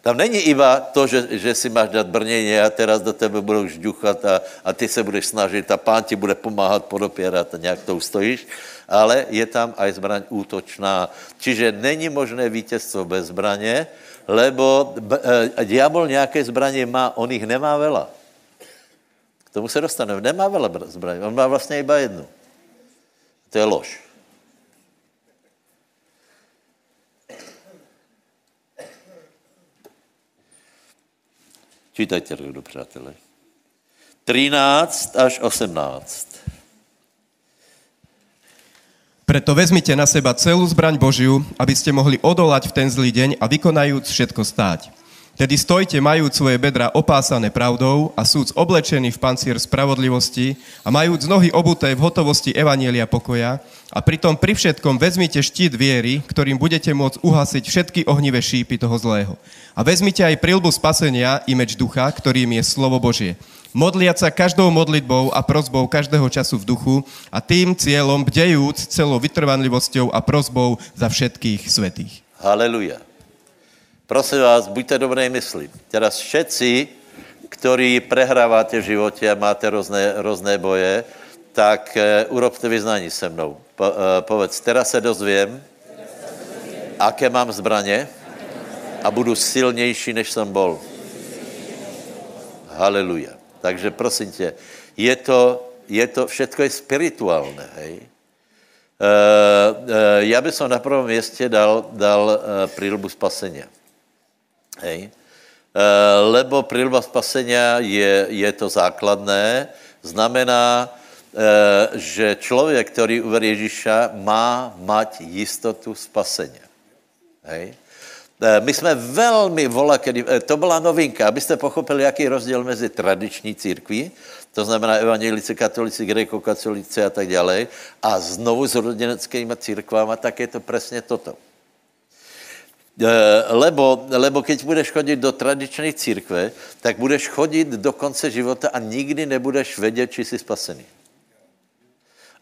Tam není iba to, že, že si máš dát brnění a teraz do tebe budou žďuchat a, a ty se budeš snažit a pán ti bude pomáhat podopěrat a nějak to ustojíš, ale je tam aj zbraň útočná. Čiže není možné vítězstvo bez zbraně, lebo e, diabol nějaké zbraně má, on jich nemá vela. K tomu se dostaneme. Nemá vela zbraně, on má vlastně iba jednu. To je lož. Čítajte, rodu, přátelé. 13 až 18. Preto vezmite na seba celú zbraň Božiu, aby ste mohli odolať v ten zlý deň a vykonajúc všetko stáť. Tedy stojte majúc svoje bedra opásané pravdou a súd oblečený v pancier spravodlivosti a majúc nohy obuté v hotovosti Evanielia pokoja a pritom pri všetkom vezmite štít viery, ktorým budete môcť uhasiť všetky ohnivé šípy toho zlého. A vezmite aj prilbu spasenia i meč ducha, ktorým je slovo Božie. Modliať sa každou modlitbou a prozbou každého času v duchu a tým cieľom bdejúc celou vytrvanlivosťou a prozbou za všetkých svetých. Haleluja. Prosím vás, buďte dobré mysli. Teraz všetci, ktorí prehráváte v životě a máte různé, různé boje, tak uh, urobte vyznání se mnou. Po, uh, povedz, teraz se dozvím, aké mám zbraně a budu silnější, než jsem bol. Haleluja. Takže prosím tě, je to, je to všetko je spirituálne, hej? Uh, uh, já bych na prvom městě dal, dal uh, prílbu spasenia. Hej. E, lebo prilba spasenia je, je to základné, znamená, e, že člověk, který uverí Ježíša, má mať jistotu spasenia. Hej. E, my jsme velmi vola, kedy, to byla novinka, abyste pochopili, jaký je rozdíl mezi tradiční církví, to znamená evangelici, katolici, grekokatolici a tak dále, a znovu s rodineckými církvama, tak je to přesně toto. Eh, lebo, lebo keď budeš chodit do tradiční církve, tak budeš chodit do konce života a nikdy nebudeš vědět, či jsi spasený.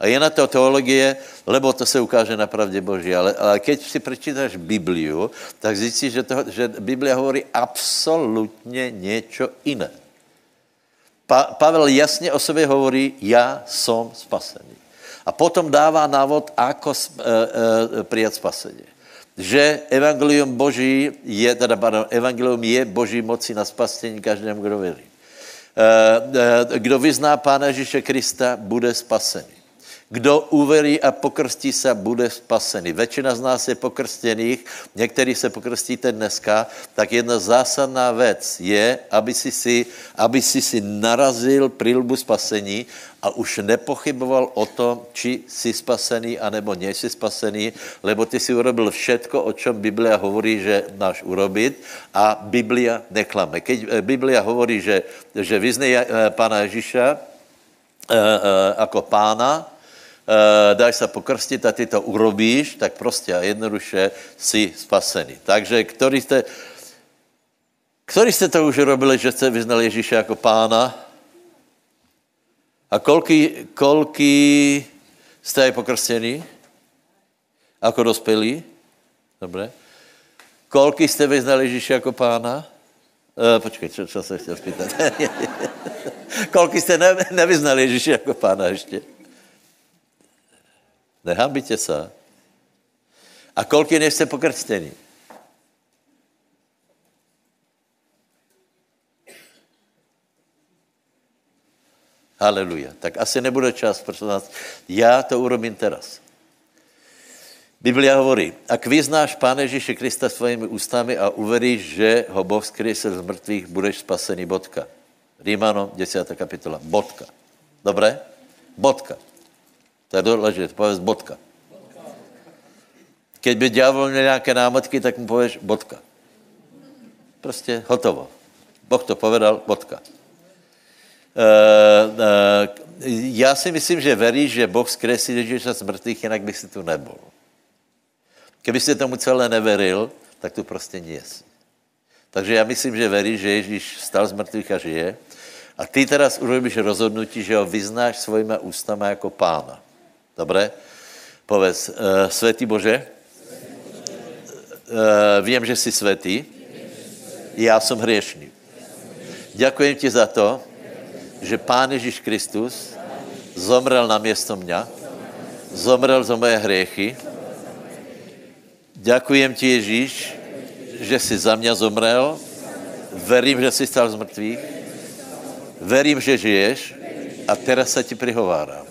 A je na to teologie, lebo to se ukáže na pravdě Boží. Ale, ale keď si přečítáš Bibliu, tak zjistíš, že, že Biblia hovorí absolutně něco jiné. Pa, Pavel jasně o sobě hovorí, já jsem spasený. A potom dává návod, ako e, e, přijat spasení že evangelium Boží je, teda pardon, evangelium je Boží moci na spasení každému, kdo věří. Eh, eh, kdo vyzná Pána Ježíše Krista, bude spasený. Kdo uverí a pokrstí se, bude spasený. Většina z nás je pokrstěných, někteří se pokrstíte dneska, tak jedna zásadná věc je, aby si si, aby si, si narazil prilbu spasení a už nepochyboval o tom, či jsi spasený, anebo nejsi spasený, lebo ty si urobil všetko, o čem Biblia hovorí, že máš urobit a Biblia neklame. Keď eh, Biblia hovorí, že, že vyznej eh, Pána Ježíša e, e, jako pána, dáš se pokrstit a ty to urobíš, tak prostě a jednoduše si spasený. Takže který jste, který jste to už urobili, že jste vyznali Ježíše jako pána? A kolky, kolky jste je pokrstěni? Jako dospělí? Dobře. Kolky jste vyznali Ježíše jako pána? Uh, počkej, čo, čo se chtěl spýtat? Kolky jste ne, nevyznali Ježíši jako pána ještě? Nehambíte se. A kolky nejste pokrstení? Haleluja. Tak asi nebude čas, prosím vás. Já to urobím teraz. Biblia hovorí, ak vyznáš Pána Ježíše Krista svými ústami a uveríš, že ho Boh skryse z mrtvých, budeš spasený, bodka. Rímano, 10. kapitola, bodka. Dobré? Bodka. To je důležité, povedz bodka. Keď by ďábel měl nějaké námetky, tak mu pověš bodka. Prostě hotovo. Boh to povedal, bodka. Uh, uh, já si myslím, že veríš, že Boh zkresí Ježíša z mrtvých, jinak by si tu nebyl. Kdybyste tomu celé neveril, tak tu prostě nie jsi. Takže já myslím, že veríš, že Ježíš stal z mrtvých a žije. A ty teraz urobíš rozhodnutí, že ho vyznáš svojima ústama jako pána. Dobré? Povedz, uh, světý Bože, uh, vím, že jsi světý, já jsem hriešný. Děkuji ti za to, že Pán Ježíš Kristus zomrel na město mě, zomrel za moje hriechy. Děkujem ti, Ježíš, že jsi za mě zomrel. Verím, že jsi stal z mrtvých. Verím, že žiješ a teraz se ti prihovárám.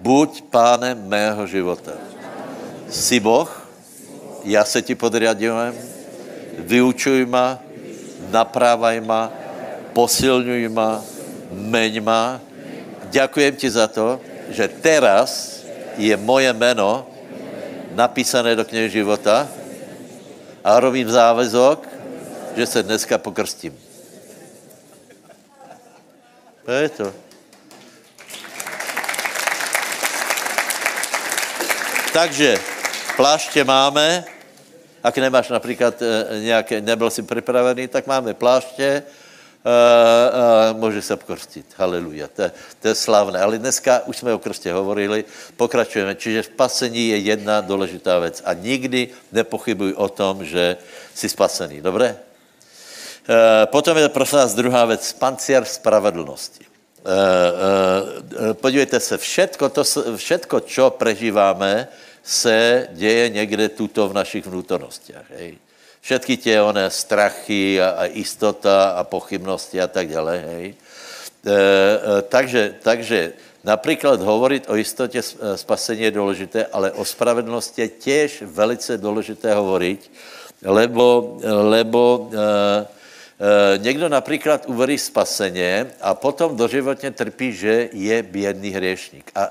Buď pánem mého života. Jsi Boh, já se ti podriadujem, vyučuj ma, naprávaj ma, posilňuj ma, meň ma. Děkujem ti za to, že teraz je moje jméno napísané do knihy života a robím závezok, že se dneska pokrstím. To je to. Takže pláště máme, ak nemáš například e, nějaké, nebyl si připravený, tak máme pláště, Uh, uh, může se pokrstit. Haleluja. To, to je slavné. Ale dneska už jsme o krstě hovorili, pokračujeme. Čiže spasení je jedna důležitá věc. A nikdy nepochybuj o tom, že jsi spasený. Dobré? Potom je prosím nás druhá věc. Panciar spravedlnosti. Uh, uh, podívejte se, všetko, to, všetko, čo prežíváme, se děje někde tuto v našich vnútornostiach. Hej. Všetky tě oné strachy a, a istota a pochybnosti a tak dále. Hej. E, e, takže, takže například hovorit o jistotě spasení je důležité, ale o spravedlnosti je těž velice důležité hovorit, lebo, lebo e, někdo například uverí spaseně a potom doživotně trpí, že je bědný hriešník. A,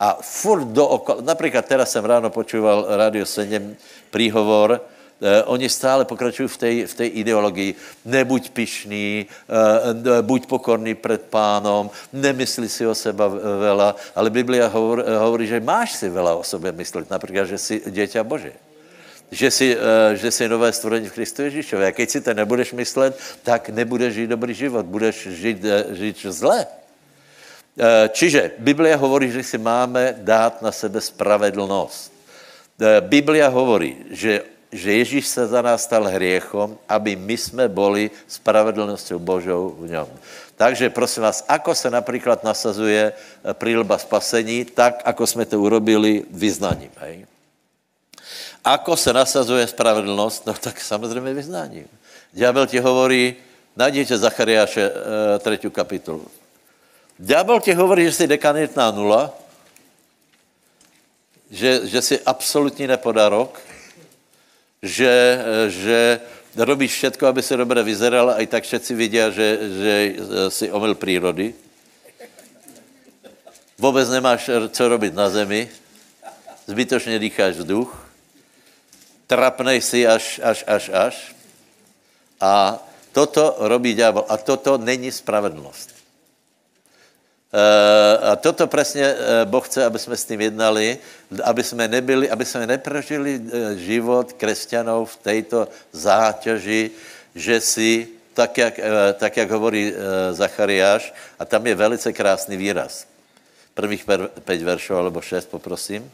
a furt dookola, například teraz jsem ráno počúval Radio 7 príhovor, Eh, oni stále pokračují v té, v té ideologii. Nebuď pišný, eh, buď pokorný před pánom, nemysli si o seba vela, ale Biblia hovor, hovorí, že máš si vela o sobě myslet, například, že jsi děťa Bože. Že jsi, eh, že jsi nové stvorení v Kristu Ježíšově. A keď si to nebudeš myslet, tak nebudeš žít dobrý život, budeš žít, žít zle. Čiže Biblia hovorí, že si máme dát na sebe spravedlnost. Biblia hovorí, že že Ježíš se za nás stal hriechom, aby my jsme boli spravedlnosťou Božou v něm. Takže prosím vás, ako se například nasazuje eh, prílba spasení, tak, ako jsme to urobili vyznaním. Hej? Ako se nasazuje spravedlnost? No tak samozřejmě vyznáním. Ďábel ti hovorí, najděte Zachariáše e, třetí kapitolu. Ďábel ti hovorí, že jsi dekanitná nula, že, že jsi absolutní nepodarok, že, že robíš všetko, aby se dobře vyzeral, a i tak všetci vidí, že, že si omyl přírody. Vůbec nemáš co robit na zemi, zbytočně dýcháš vzduch, trapnej si až, až, až, až. A toto robí ďábel. A toto není spravedlnost. Eh, a toto přesně eh, Boh chce, aby jsme s tím jednali, aby jsme nebyli, aby jsme neprožili eh, život křesťanů v této záťaži, že si, tak jak, tak jak hovorí Zachariáš, a tam je velice krásný výraz. Prvých pět veršů, alebo šest, poprosím.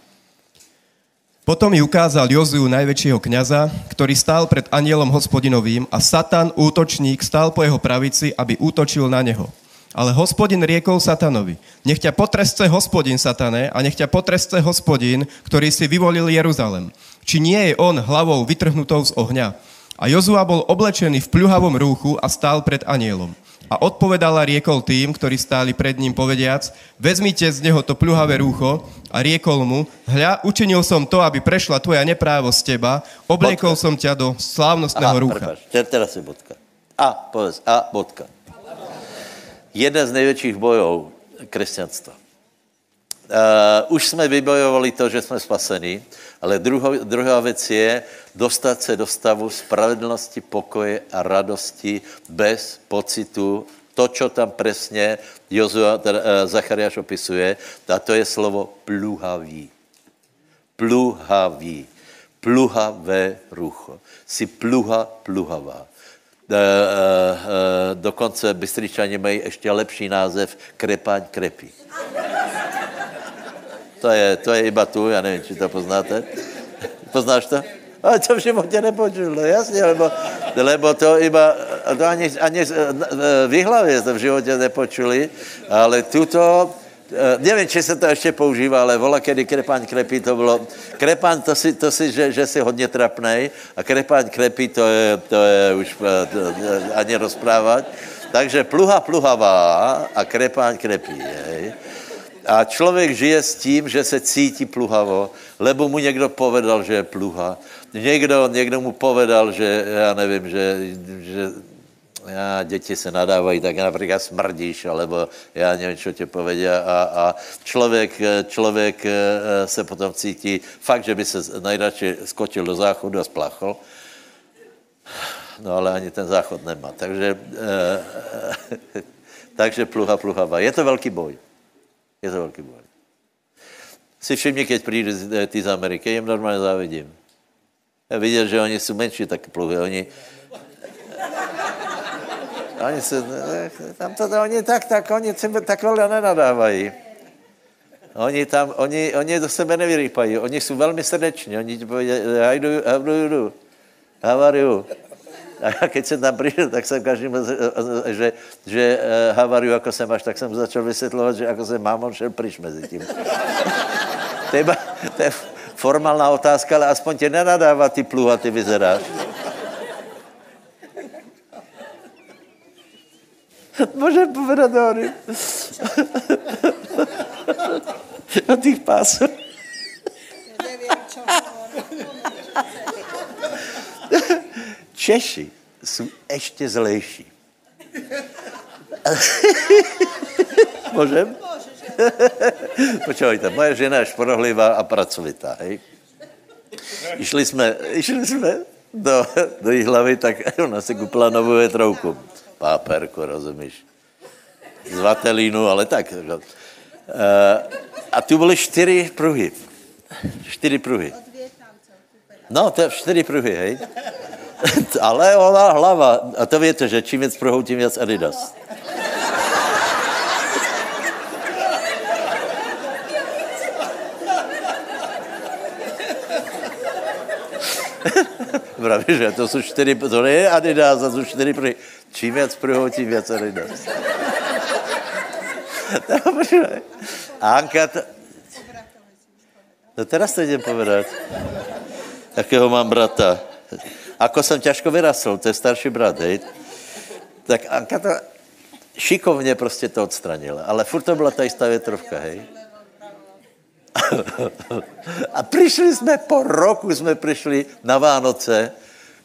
Potom mi ukázal Joziu najväčšieho kňaza, ktorý stál pred anielom hospodinovým a Satan, útočník, stál po jeho pravici, aby útočil na neho. Ale hospodin riekol Satanovi, nech ťa potrestce hospodin, Satane, a nech ťa potrestce hospodin, ktorý si vyvolil Jeruzalem. Či nie je on hlavou vytrhnutou z ohňa? A Jozua bol oblečený v pľuhavom rúchu a stál pred anielom. A odpovedal a riekol tým, ktorí stáli pred ním, povediac, vezmite z neho to pľuhavé rúcho a riekol mu, hľa, učinil som to, aby prešla tvoja neprávo z teba, obliekol Bodka. som ťa do slávnostného Aha, rúcha. prepáč, te- teraz je bodka. A, povedz, a, bodka. Jeden z největších bojů křesťanstva. Uh, už jsme vybojovali to, že jsme spasení, ale druho, druhá věc je dostat se do stavu spravedlnosti, pokoje a radosti bez pocitu, to, čo tam přesně Jozua, teda, uh, Zachariáš opisuje, a to je slovo pluhavý pluhavý, pluhavé rucho. Jsi pluha, pluhavá. E, e, dokonce Bystričani mají ještě lepší název Krepaň krepí. To je, to je iba tu, já nevím, či to poznáte. Poznáš to? Ale to v životě nepočul, no jasně, lebo, lebo to iba, to ani, ani v hlavě to v životě nepočuli, ale tuto, eh, nevím, či se to ještě používá, ale vola, kedy krepáň krepí, to bylo, krepáň, to si, to si že, že si hodně trapnej, a krepáň krepí, to je, to je už eh, to, ani rozprávat. Takže pluha pluhavá a krepáň krepí, hej. A člověk žije s tím, že se cítí pluhavo, lebo mu někdo povedal, že je pluha. Někdo, někdo mu povedal, že, já nevím, že, že já, děti se nadávají, tak například smrdíš, alebo já nevím, co tě povedia a, a člověk, člověk eh, se potom cítí fakt, že by se nejradši skočil do záchodu a spláchl. No ale ani ten záchod nemá. Takže, eh, takže pluha, pluhava. Je to velký boj. Je to velký boj. Si všimni, keď přijde z- ty z Ameriky, jim normálně závidím. Viděl, že oni jsou menší tak pluhy. Oni, oni se, tam to, oni tak, tak, oni sebe takhle nenadávají. Oni tam, oni, oni do sebe nevyrýpají, oni jsou velmi srdeční, oni ti povedí, how do how do you do? A já keď jsem tam přišel, tak jsem každým, že, že uh, havariu, jako se máš, tak jsem začal vysvětlovat, že jako se mám, on šel pryč mezi tím. to je formálna otázka, ale aspoň tě nenadává ty pluha, ty vyzeráš. Můžem povedat hory. o těch pásů. Češi jsou ještě zlejší. Můžem? Počúvajte, moje žena je šporohlivá a pracovitá, hej? Išli jsme, išli jsme do, do jí hlavy, tak ona si kupila novou větrouku. Páperku, rozumíš? Z vatelínu, ale tak. Eh, A tu byly čtyři pruhy. Čtyři pruhy. No, to je čtyři pruhy, hej? Ale ona hlava. A to víte, že čím víc pruhou, tím víc Adidas. Právě, že to jsou čtyři, to je Adidas, to jsou čtyři pruhy. Čím víc pruhou, tím víc Adidas. Dobře. Anka, to... No teraz to idem povedať. Jakého mám brata. Ako jsem ťažko vyrastl, to je starší brat, hej. Tak Anka to šikovně prostě to odstranila. Ale furt to byla ta jistá větrovka, hej. A přišli jsme, po roku jsme přišli na Vánoce,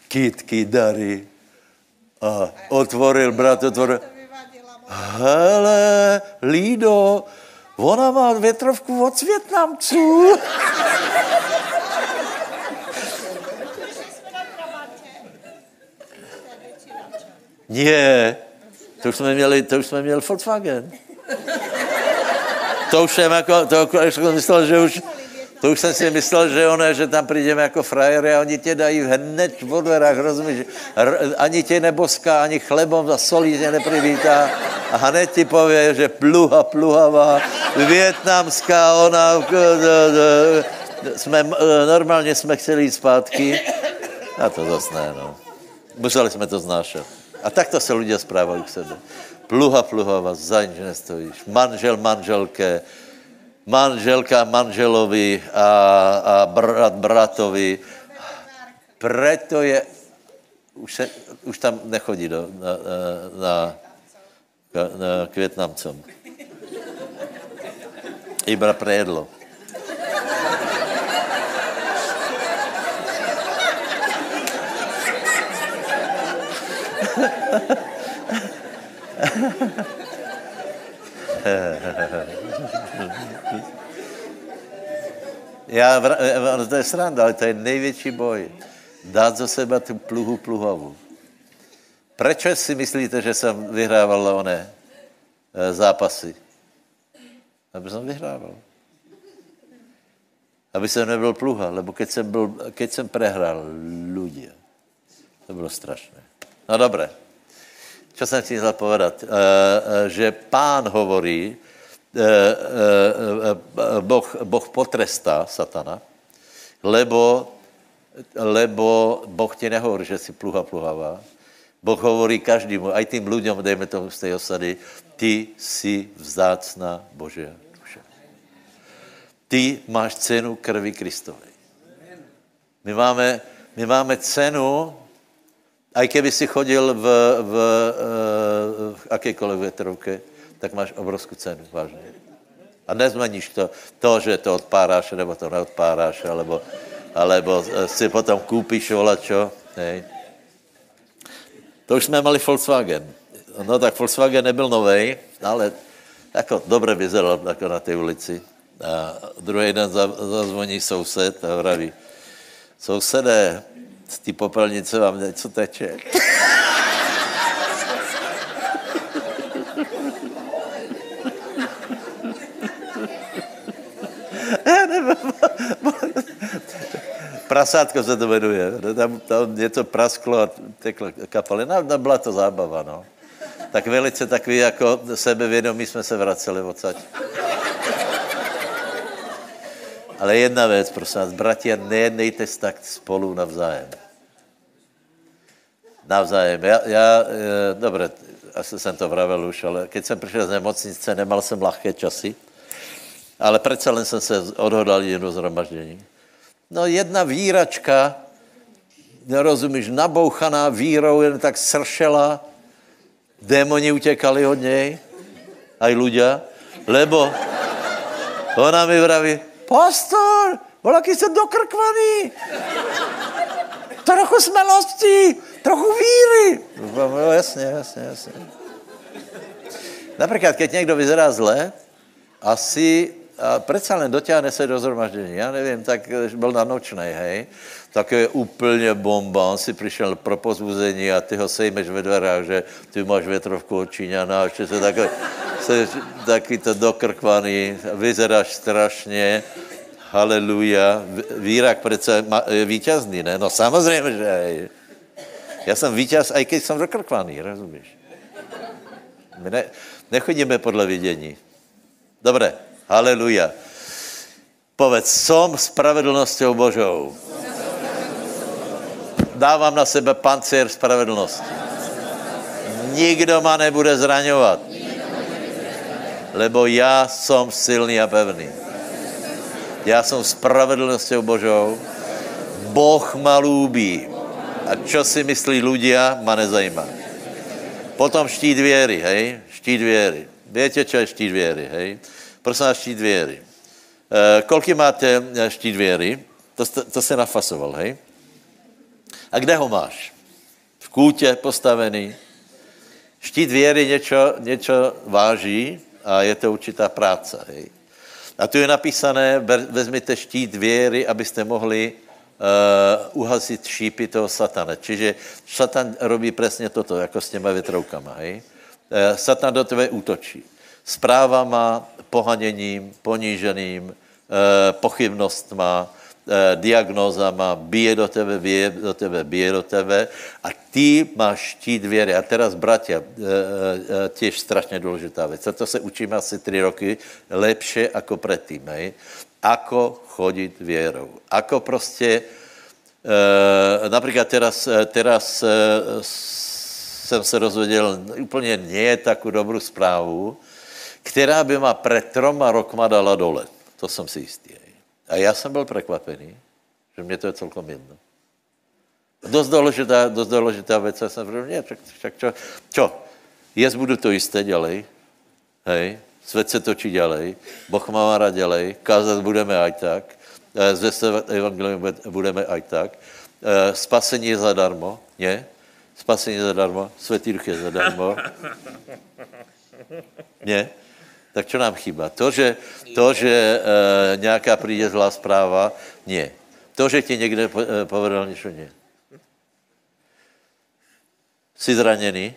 kytky, dary. A otvoril, brat otvoril. Hele, Lído, ona má větrovku od Větnamců. Ne, to už jsme měli, to už jsme měli Volkswagen. To už jsem jako, to jako, jako myslel, že už, to už jsem si myslel, že one, že tam přijdeme jako frajery a oni tě dají hned v dverách, rozumíš? Ani tě neboská, ani chlebom a solí tě neprivítá a hned ti pově, že pluha, pluhavá, větnamská, ona, jsme, normálně jsme chtěli jít zpátky a to zase ne, no. Museli jsme to znášet. A takto se lidé správají k sebe. Pluha, pluhava, za nič nestojíš. Manžel, manželke, manželka manželovi a, a brat bratovi. Preto je, už, se, už tam nechodí do, na, na, na, na k Větnamcům. Iba pre jedlo. Já, to je sranda, ale to je největší boj. Dát za seba tu pluhu pluhavu. Proč si myslíte, že jsem vyhrával oné eh, zápasy? Aby jsem vyhrával. Aby jsem nebyl pluha, lebo keď jsem, byl, keď jsem prehrál ľudia, to bylo strašné. No dobré. Co jsem chtěl povedat? E, e, že pán hovorí, e, boh, boh potrestá satana, lebo, lebo Boh ti nehovorí, že si pluha pluhavá. Boh hovorí každému, aj tým ľuďom, dejme tomu z tej osady, ty si vzácná Božia duše. Ty máš cenu krvi Kristovej. My máme, my máme cenu a keby si chodil v, v, v, v jakékoliv větrovke, tak máš obrovskou cenu, vážně. A nezmeníš to, to, že to odpáráš, nebo to neodpáráš, alebo, alebo si potom koupíš volačo. Hej. To už jsme mali Volkswagen. No tak Volkswagen nebyl nový, ale jako dobře vyzeral jako na té ulici. A druhý den zazvoní soused a vraví, sousedé, z té popelnice vám něco teče. Prasátko se to jmenuje. Tam, tam něco prasklo a teklo kapalina. No, byla to zábava, no. Tak velice takový jako sebevědomí jsme se vraceli odsaď. Ale jedna věc, prosím vás, bratia, nejednejte tak spolu navzájem navzájem. Já, já e, dobře, asi jsem to vravel už, ale keď jsem přišel z nemocnice, nemal jsem lahké časy, ale přece jen jsem se odhodal jít do zhromaždění. No jedna víračka, nerozumíš, nabouchaná vírou, jen tak sršela, démoni utěkali od něj, aj ľudia, lebo ona mi vraví, pastor, volaký jste dokrkvaný, trochu smelosti, trochu víry. No, jasně, jasně, jasně. Například, keď někdo vyzerá zle, asi a přece jen dotáhne se do zhromaždění. Já nevím, tak byl na nočnej, hej, tak je úplně bomba. On si přišel pro pozbuzení a ty ho sejmeš ve dverách, že ty máš větrovku od Číňana a ještě se takový, se, taky to dokrkvaný, vyzeráš strašně, haleluja. Vírak přece je vítězný, ne? No samozřejmě, že hej. Já jsem vítěz, i když jsem dokrkvaný, rozumíš? My ne, nechodíme podle vidění. Dobré, haleluja. Povedz, som spravedlnosťou Božou. Dávám na sebe pancér spravedlnosti. Nikdo ma nebude zraňovat. Lebo já jsem silný a pevný. Já jsem spravedlnosťou Božou. Boh ma lúbí. A čo si myslí ľudia, ma nezajímá. Potom štít věry, hej? Štít věry. Víte, čo je štít věry, hej? Prosím vás, štít věry. E, kolik máte eh, štít věry? To, to se nafasoval, hej? A kde ho máš? V kůtě postavený. Štít věry něco, něco váží a je to určitá práce, hej? A tu je napísané, vezměte štít věry, abyste mohli uh, uhasit šípy toho satana. Čiže satan robí přesně toto, jako s těma větroukama. Hej? Uh, satan do tebe útočí. Správama, pohaněním, poníženým, uh, pochybnostma, uh, diagnózama, bije do tebe, bije do tebe, bije do tebe a ty máš štít věry. A teraz, bratia, uh, uh, těž strašně důležitá věc. To se učíme asi tři roky lepše jako předtím. Hej? ako chodit věrou. Ako prostě, například teraz, teraz jsem se rozvěděl úplně nie takovou dobrou zprávu, která by ma před troma rokma dala dole. To jsem si jistý. A já jsem byl překvapený, že mě to je celkom jedno. Dost důležitá, dost důležitá věc, já jsem řekl, ne, čak, čo, čo, jest budu to jisté, dělej, hej, svět se točí dělej, Boh má rád dělej, kázat budeme aj tak, eh, zvěstovat evangelium budeme aj tak, eh, spasení je zadarmo, ne? Spasení je zadarmo, světý duch je zadarmo. Ne? Tak čo nám chýba? To, že, to, že e, nějaká přijde zlá zpráva, ne. To, že ti někde povedal něco, ne. Jsi zraněný?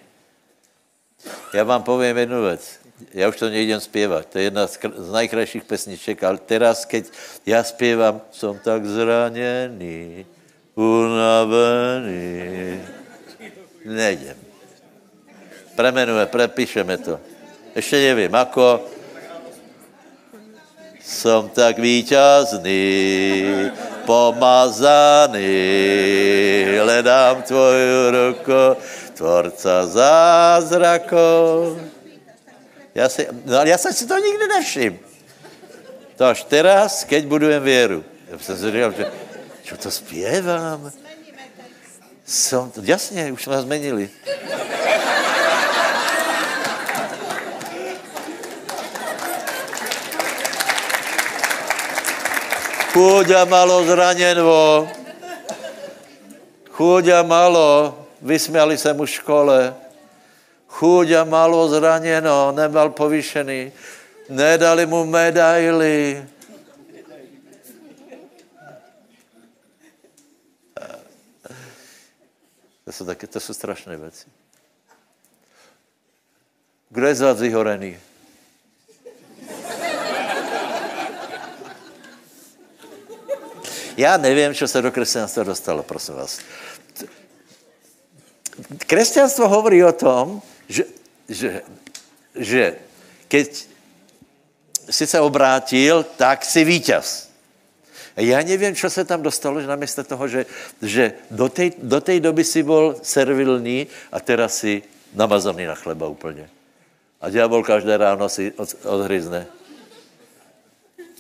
Já vám povím jednu věc. Já už to nejdem zpěvat. To je jedna z, z najkrajších pesniček, ale teraz, keď já zpěvám, jsem tak zraněný, unavený. Nejdem. Premenuje, prepíšeme to. Ještě nevím, ako. Jsem tak víťazný, pomazaný, hledám tvoju ruku, tvorca zázrakov. Já, si, no, já jsem si to nikdy nevšiml. To až teraz, keď budujem věru. Já jsem si říkal, že čo to zpěvám? Som, jasně, už jsme Chúďa malo zraněno. Chúďa malo, vysměli se mu v škole. Chúďa malo zraněno, nebyl povýšený. Nedali mu medaily. To jsou, taky, to jsou strašné věci. Kdo je z vyhorený? Já nevím, co se do křesťanstva dostalo, prosím vás. Křesťanstvo hovorí o tom, že, že, že keď si se obrátil, tak si vítěz. Já nevím, co se tam dostalo, že namísto toho, že, že do, tej, do doby si byl servilní a teraz si namazaný na chleba úplně. A ďábel každé ráno si od, odhryzne.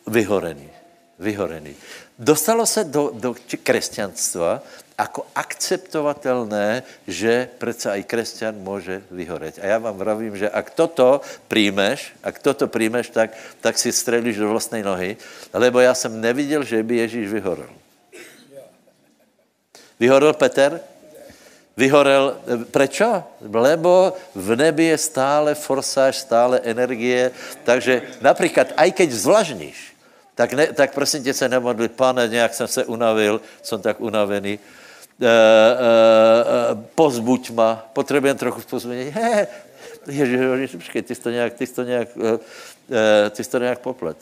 Vyhorený. Vyhorený. Dostalo se do, do křesťanstva jako akceptovatelné, že přece i křesťan může vyhoret. A já vám vravím, že ak toto príjmeš, ak toto príjmeš, tak, tak si střelíš do vlastnej nohy, lebo já jsem neviděl, že by Ježíš vyhorel. Vyhorel Peter? Vyhorel, prečo? Lebo v nebi je stále forsáž, stále energie, takže například, aj keď zvlažníš, tak, ne, tak prosím tě se nemodli, pane, nějak jsem se unavil, jsem tak unavený, e, e, pozbuď ma, potřebujeme trochu pozbudění. He, Ježiš, počkej, ty jsi to nějak, ty jsi to nějak, e, ty jsi to nějak poplet.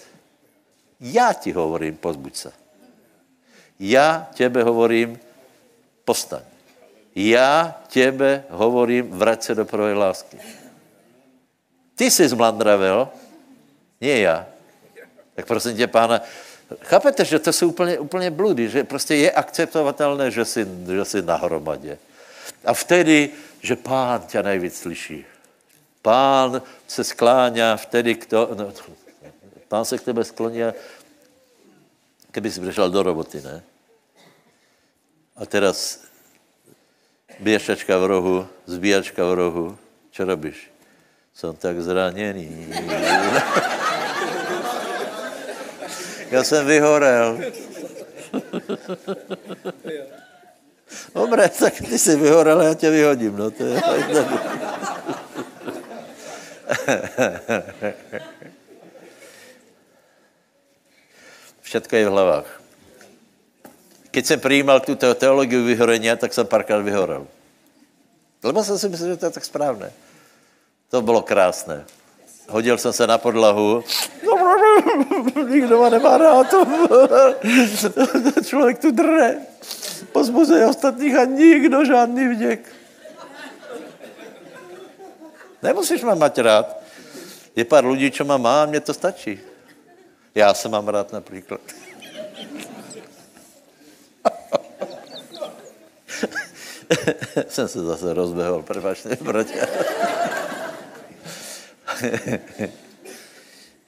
Já ti hovorím, pozbuď se. Já těbe hovorím, postaň. Já těbe hovorím, vrať se do prvé lásky. Ty jsi zmlandravel, nie já. Tak prosím tě, pána, chápete, že to jsou úplně, úplně bludy, že prostě je akceptovatelné, že jsi, že jsi na hromadě. A vtedy, že pán tě nejvíc slyší. Pán se skláňá vtedy, kdo, no, pán se k tebe skloní, kdyby jsi přišel do roboty, ne? A teraz běžačka v rohu, zbíjačka v rohu, čo robíš? Jsem tak zraněný. Já jsem vyhorel. Dobre, tak ty jsi vyhorel, já tě vyhodím. No, to je Všetko je v hlavách. Keď jsem přijímal tu teologii vyhorení, tak jsem párkrát vyhorel. Lebo jsem si myslel, že to je tak správné. To bylo krásné. Hodil jsem se na podlahu. Nikdo má nemá rád. Člověk tu drne. Pozbuzuje ostatních a nikdo žádný vděk. Nemusíš má mať rád. Je pár lidí, čo má má, mně to stačí. Já se mám rád například. Jsem se zase rozbehol, prepačte, bratia.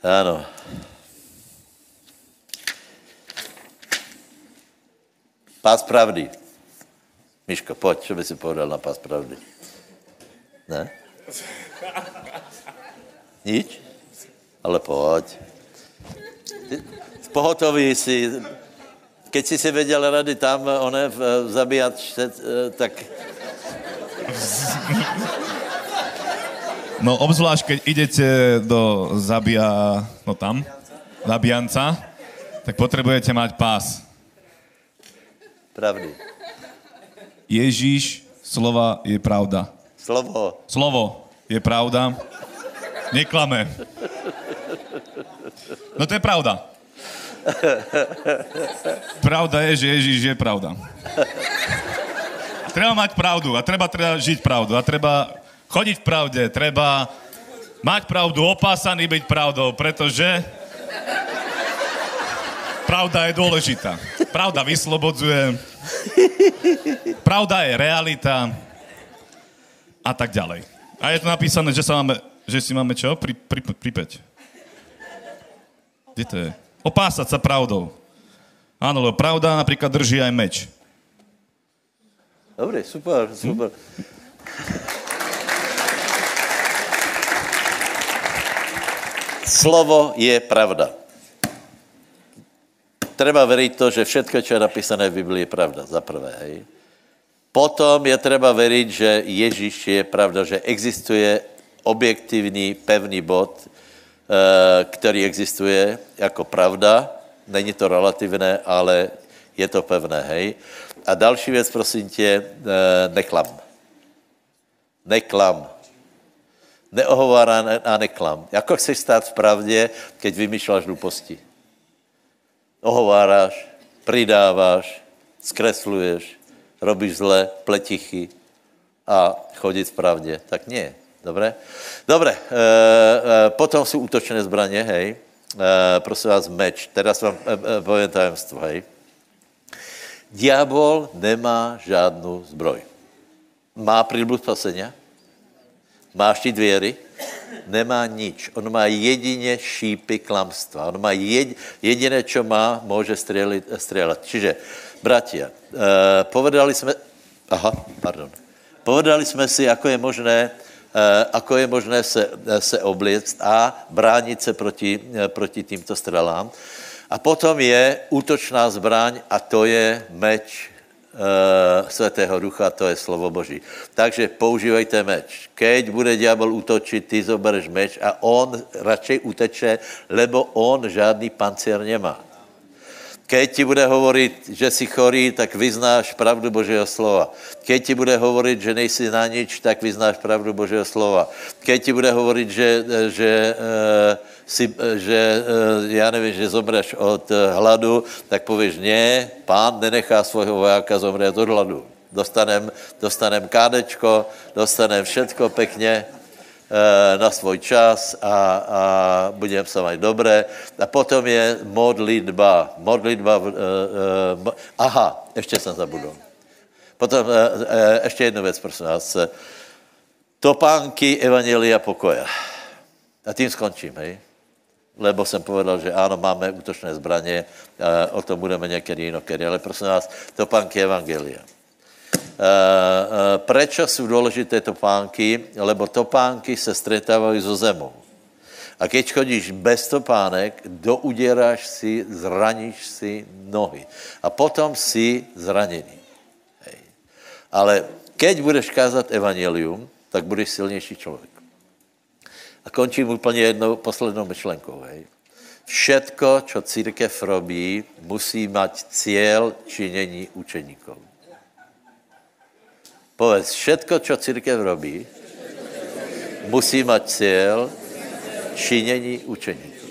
Ano. Pás pravdy. Miško, pojď, co by si povedal na pás pravdy? Ne? Nič? Ale pojď. Ty, pohotový si, keď si si věděl rady tam, one v zabíjačce, eh, tak... No obzvlášť, keď idete do zabia, no tam, zabijanca, tak potrebujete mať pás. Pravdy. Ježíš, slova je pravda. Slovo. Slovo je pravda. Neklame. No to je pravda. Pravda je, že Ježíš je pravda. A treba mať pravdu a treba, treba žiť pravdu a treba chodiť v pravde, treba mať pravdu, opásaný byť pravdou, pretože pravda je dôležitá. Pravda vyslobodzuje, pravda je realita a tak ďalej. A je to napísané, že, sa máme, že si máme čo? Pri, pri, pripeť. Kde to je? Opásať sa pravdou. Áno, lebo pravda napríklad drží aj meč. Dobrý, super, super. Slovo je pravda. Treba veriť to, že všetko, čo je napísané v Biblii, je pravda, za prvé, hej. Potom je treba veriť, že Ježíš je pravda, že existuje objektivní, pevný bod, eh, který existuje jako pravda. Není to relativné, ale je to pevné, hej. A další věc, prosím tě, eh, neklam. Neklam. Neohovárá a neklam. Jako chceš stát v pravdě, keď vymýšláš hluposti? Ohováráš, pridáváš, zkresluješ, robíš zle, pletichy a chodit v pravdě. Tak nie. Dobré? Dobré. E, e, potom jsou útočné zbraně, hej. E, prosím vás, meč. Teraz vám e, e, povím tajemstvo, hej. Diabol nemá žádnou zbroj. Má prílbu spasenia? Má štít věry? Nemá nič. On má jedině šípy klamstva. On má jed, jediné, čo má, může střelit, střelat. Čiže, bratia, eh, povedali jsme, aha, pardon, povedali jsme si, ako je možné, eh, ako je možné se, se obliect a bránit se proti, eh, proti týmto strelám. A potom je útočná zbraň a to je meč Svatého Ducha, to je slovo Boží. Takže používejte meč. Keď bude diabol útočit, ty zobereš meč a on radšej uteče, lebo on žádný pancier nemá. Keď ti bude hovorit, že jsi chorý, tak vyznáš pravdu Božího slova. Keď ti bude hovorit, že nejsi na nič, tak vyznáš pravdu Božího slova. Keď ti bude hovorit, že, že, si, že já nevím, že zomreš od hladu, tak pověš, ne, pán nenechá svého vojáka zomřít od hladu. Dostanem, dostanem kádečko, dostanem všetko pekně, Eh, na svůj čas a, a budeme se mít dobré. A potom je modlitba. Modlitba, uh, uh, aha, ještě jsem zabudl. Potom ještě jednu věc, prosím vás. Topánky Evangelia pokoja. A tím skončím, hej? Lebo jsem povedal, že ano, máme útočné zbraně, o tom budeme někdy jinokedy, ale prosím vás, topánky Evangelia. Eh, eh, prečo jsou důležité topánky? Lebo topánky se stretávají so zemou. A keď chodíš bez topánek, douděráš si, zraníš si nohy. A potom si zraněný. Hej. Ale keď budeš kázat evangelium, tak budeš silnější člověk. A končím úplně jednou poslednou myšlenkou. Hej. Všetko, čo církev robí, musí mať cíl činění učeníkov. Povedz, všetko, čo církev robí, musí mať cíl činění učeníků.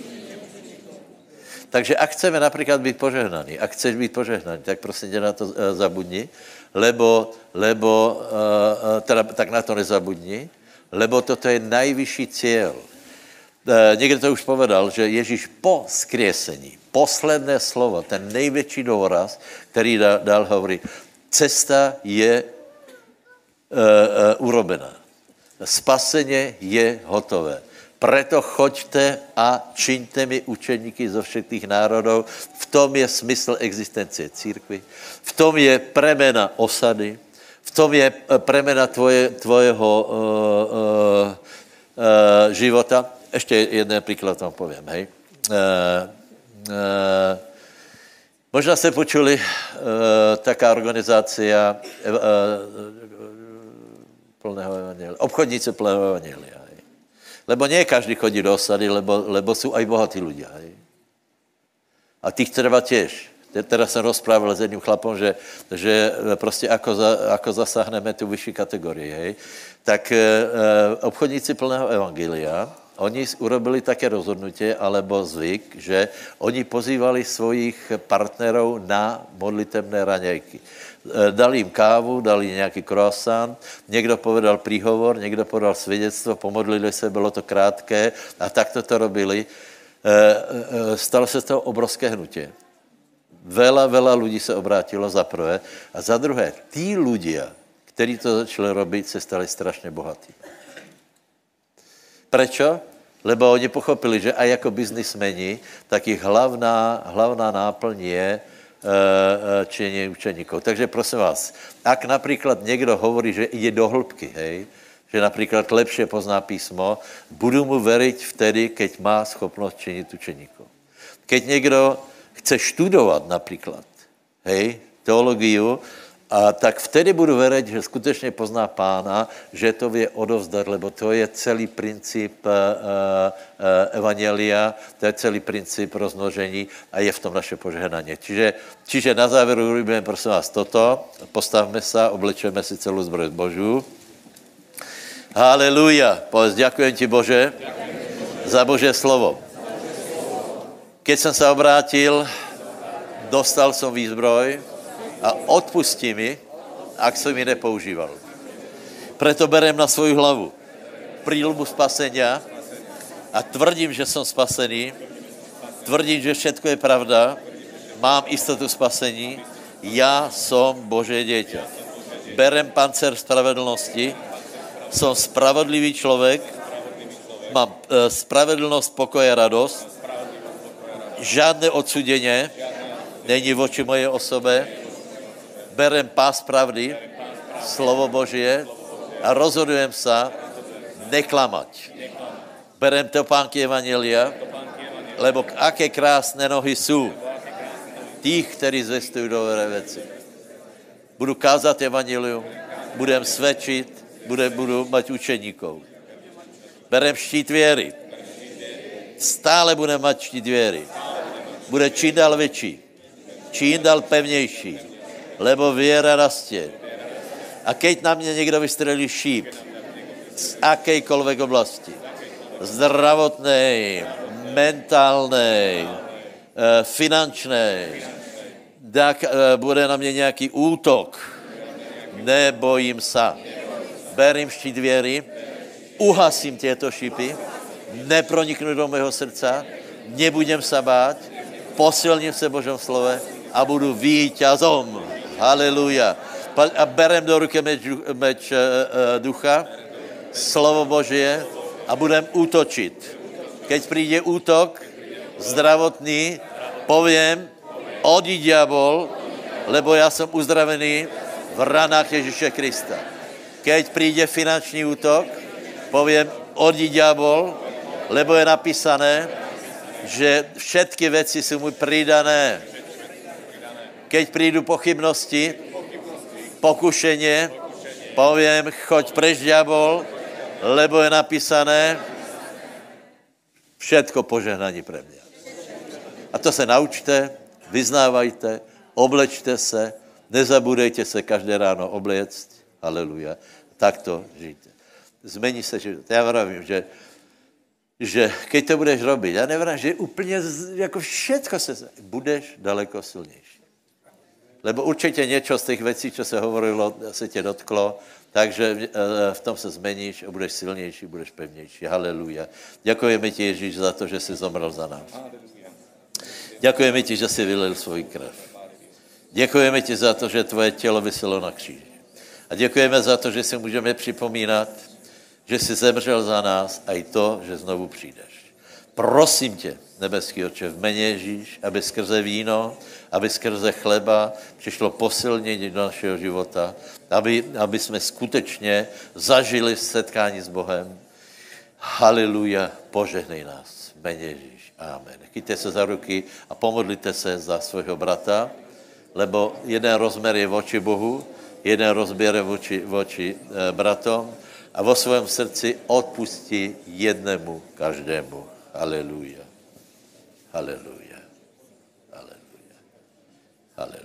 Takže ak chceme například být požehnaní, ak chceš být požehnaný, tak prosím tě na to uh, zabudni, lebo, lebo uh, teda, tak na to nezabudni, lebo toto je nejvyšší cíl. Někdo to už povedal, že Ježíš po skriesení, posledné slovo, ten největší důraz, který dal, dal hovorí, cesta je urobená. Spaseně je hotové. Preto choďte a čiňte mi učeníky zo všetkých národů. V tom je smysl existencie církvy. V tom je premena osady. V tom je premena tvoje, tvojeho uh, uh, uh, života. Ještě jeden příklad vám povím, hej. Uh, uh, možná jste počuli uh, taká organizácia uh, uh, plného evangelia, obchodnice plného evangelia. Lebo nie každý chodí do osady, lebo, lebo jsou aj bohatí ľudia. A tých treba tiež. Teraz jsem rozprával s jedním chlapom, že, že prostě ako, za, ako zasáhneme tu vyšší kategorii, hej. Tak e, obchodníci plného evangelia, oni urobili také rozhodnutí, alebo zvyk, že oni pozývali svojich partnerů na modlitebné raňajky. Eh, dali jim kávu, dali nějaký croissant, někdo povedal příhovor, někdo povedal svědectvo, pomodlili se, bylo to krátké a tak to to robili. Eh, eh, stalo se toho obrovské hnutí. Vela, vela lidí se obrátilo za prvé a za druhé, tí ľudia, kteří to začali robit, se stali strašně bohatí. Prečo? Lebo oni pochopili, že aj jako biznismeni, tak jich hlavná, hlavná náplň je uh, činění učeníkov. Takže prosím vás, ak například někdo hovorí, že jde do hĺbky, hej, že například lepše pozná písmo, budu mu veriť vtedy, keď má schopnost činit učeníkov. Keď někdo chce študovat například, hej, teologiu, a tak vtedy budu věřit, že skutečně pozná pána, že to vie odovzdat, lebo to je celý princip uh, uh, evangelia, to je celý princip rozmnožení a je v tom naše požehnání. Čiže, čiže na závěru urobíme prosím vás toto, postavme se, oblečeme si celou zbroj Božů. Haleluja. Povedz, ďakujem ti Bože za Bože slovo. Keď jsem se obrátil, dostal jsem výzbroj, a odpustí mi, ak jsem ji nepoužíval. Preto berem na svoju hlavu prílbu spasenia a tvrdím, že jsem spasený, tvrdím, že všetko je pravda, mám istotu spasení, já jsem Bože dieťa. Berem pancer spravedlnosti, jsem spravodlivý člověk, mám e, spravedlnost, pokoj a radost, žádné odsuděně. Není voči mojej osobe, berem pás pravdy, slovo Božie a rozhodujem se neklamať. Berem topánky Evangelia, lebo aké krásné nohy jsou tých, kteří zvestují dobré věci. Budu kázat Evangelium, budem svědčit, bude, budu mať učeníkov. Berem štít věry. Stále budem mať štít věry. Bude čím dál větší, čím dál pevnější lebo věra rastě. A keď na mě někdo vystřelí šíp z akejkoľvek oblasti, zdravotnej, mentálnej, eh, finančnej, tak eh, bude na mě nějaký útok, nebojím se. Berím štít věry, uhasím těto šípy, neproniknu do mého srdca, nebudem se bát, posilním se Božom slove a budu vítězom. Haleluja. A berem do ruky meč, meč uh, ducha, slovo Božie a budem útočit. Keď přijde útok zdravotný, povím, odi diabol, lebo já jsem uzdravený v ranách Ježíše Krista. Keď přijde finanční útok, povím, odi diabol, lebo je napísané, že všetky věci jsou mu přidané keď přijdu pochybnosti, pokušeně, povím, choď preč, diabol, lebo je napísané, všetko požehnaní pre mě. A to se naučte, vyznávajte, oblečte se, nezabudejte se každé ráno obléct, aleluja, takto žijte. Zmení se život. Já vravím, že, že keď to budeš robit, já nevím, že úplně jako všetko se, budeš daleko silnější. Lebo určitě něco z těch věcí, co se hovorilo, se tě dotklo, takže eh, v tom se zmeníš a budeš silnější, budeš pevnější. Haleluja. Děkujeme ti, Ježíš, za to, že jsi zomrel za nás. Děkujeme ti, že jsi vylil svůj krev. Děkujeme ti za to, že tvoje tělo vyselo na kříži. A děkujeme za to, že si můžeme připomínat, že jsi zemřel za nás a i to, že znovu přijdeš. Prosím tě, nebeský oče, v jméně Ježíš, aby skrze víno, aby skrze chleba přišlo posilnění do našeho života, aby, aby jsme skutečně zažili setkání s Bohem. Haleluja, požehnej nás, jméně Ježíš. Amen. Chyťte se za ruky a pomodlite se za svého brata, lebo jeden rozmer je voči Bohu, jeden rozběr je voči, voči e, bratom a vo svém srdci odpustí jednému, každému. Haleluja. Haleluja. Haleluja. Haleluja.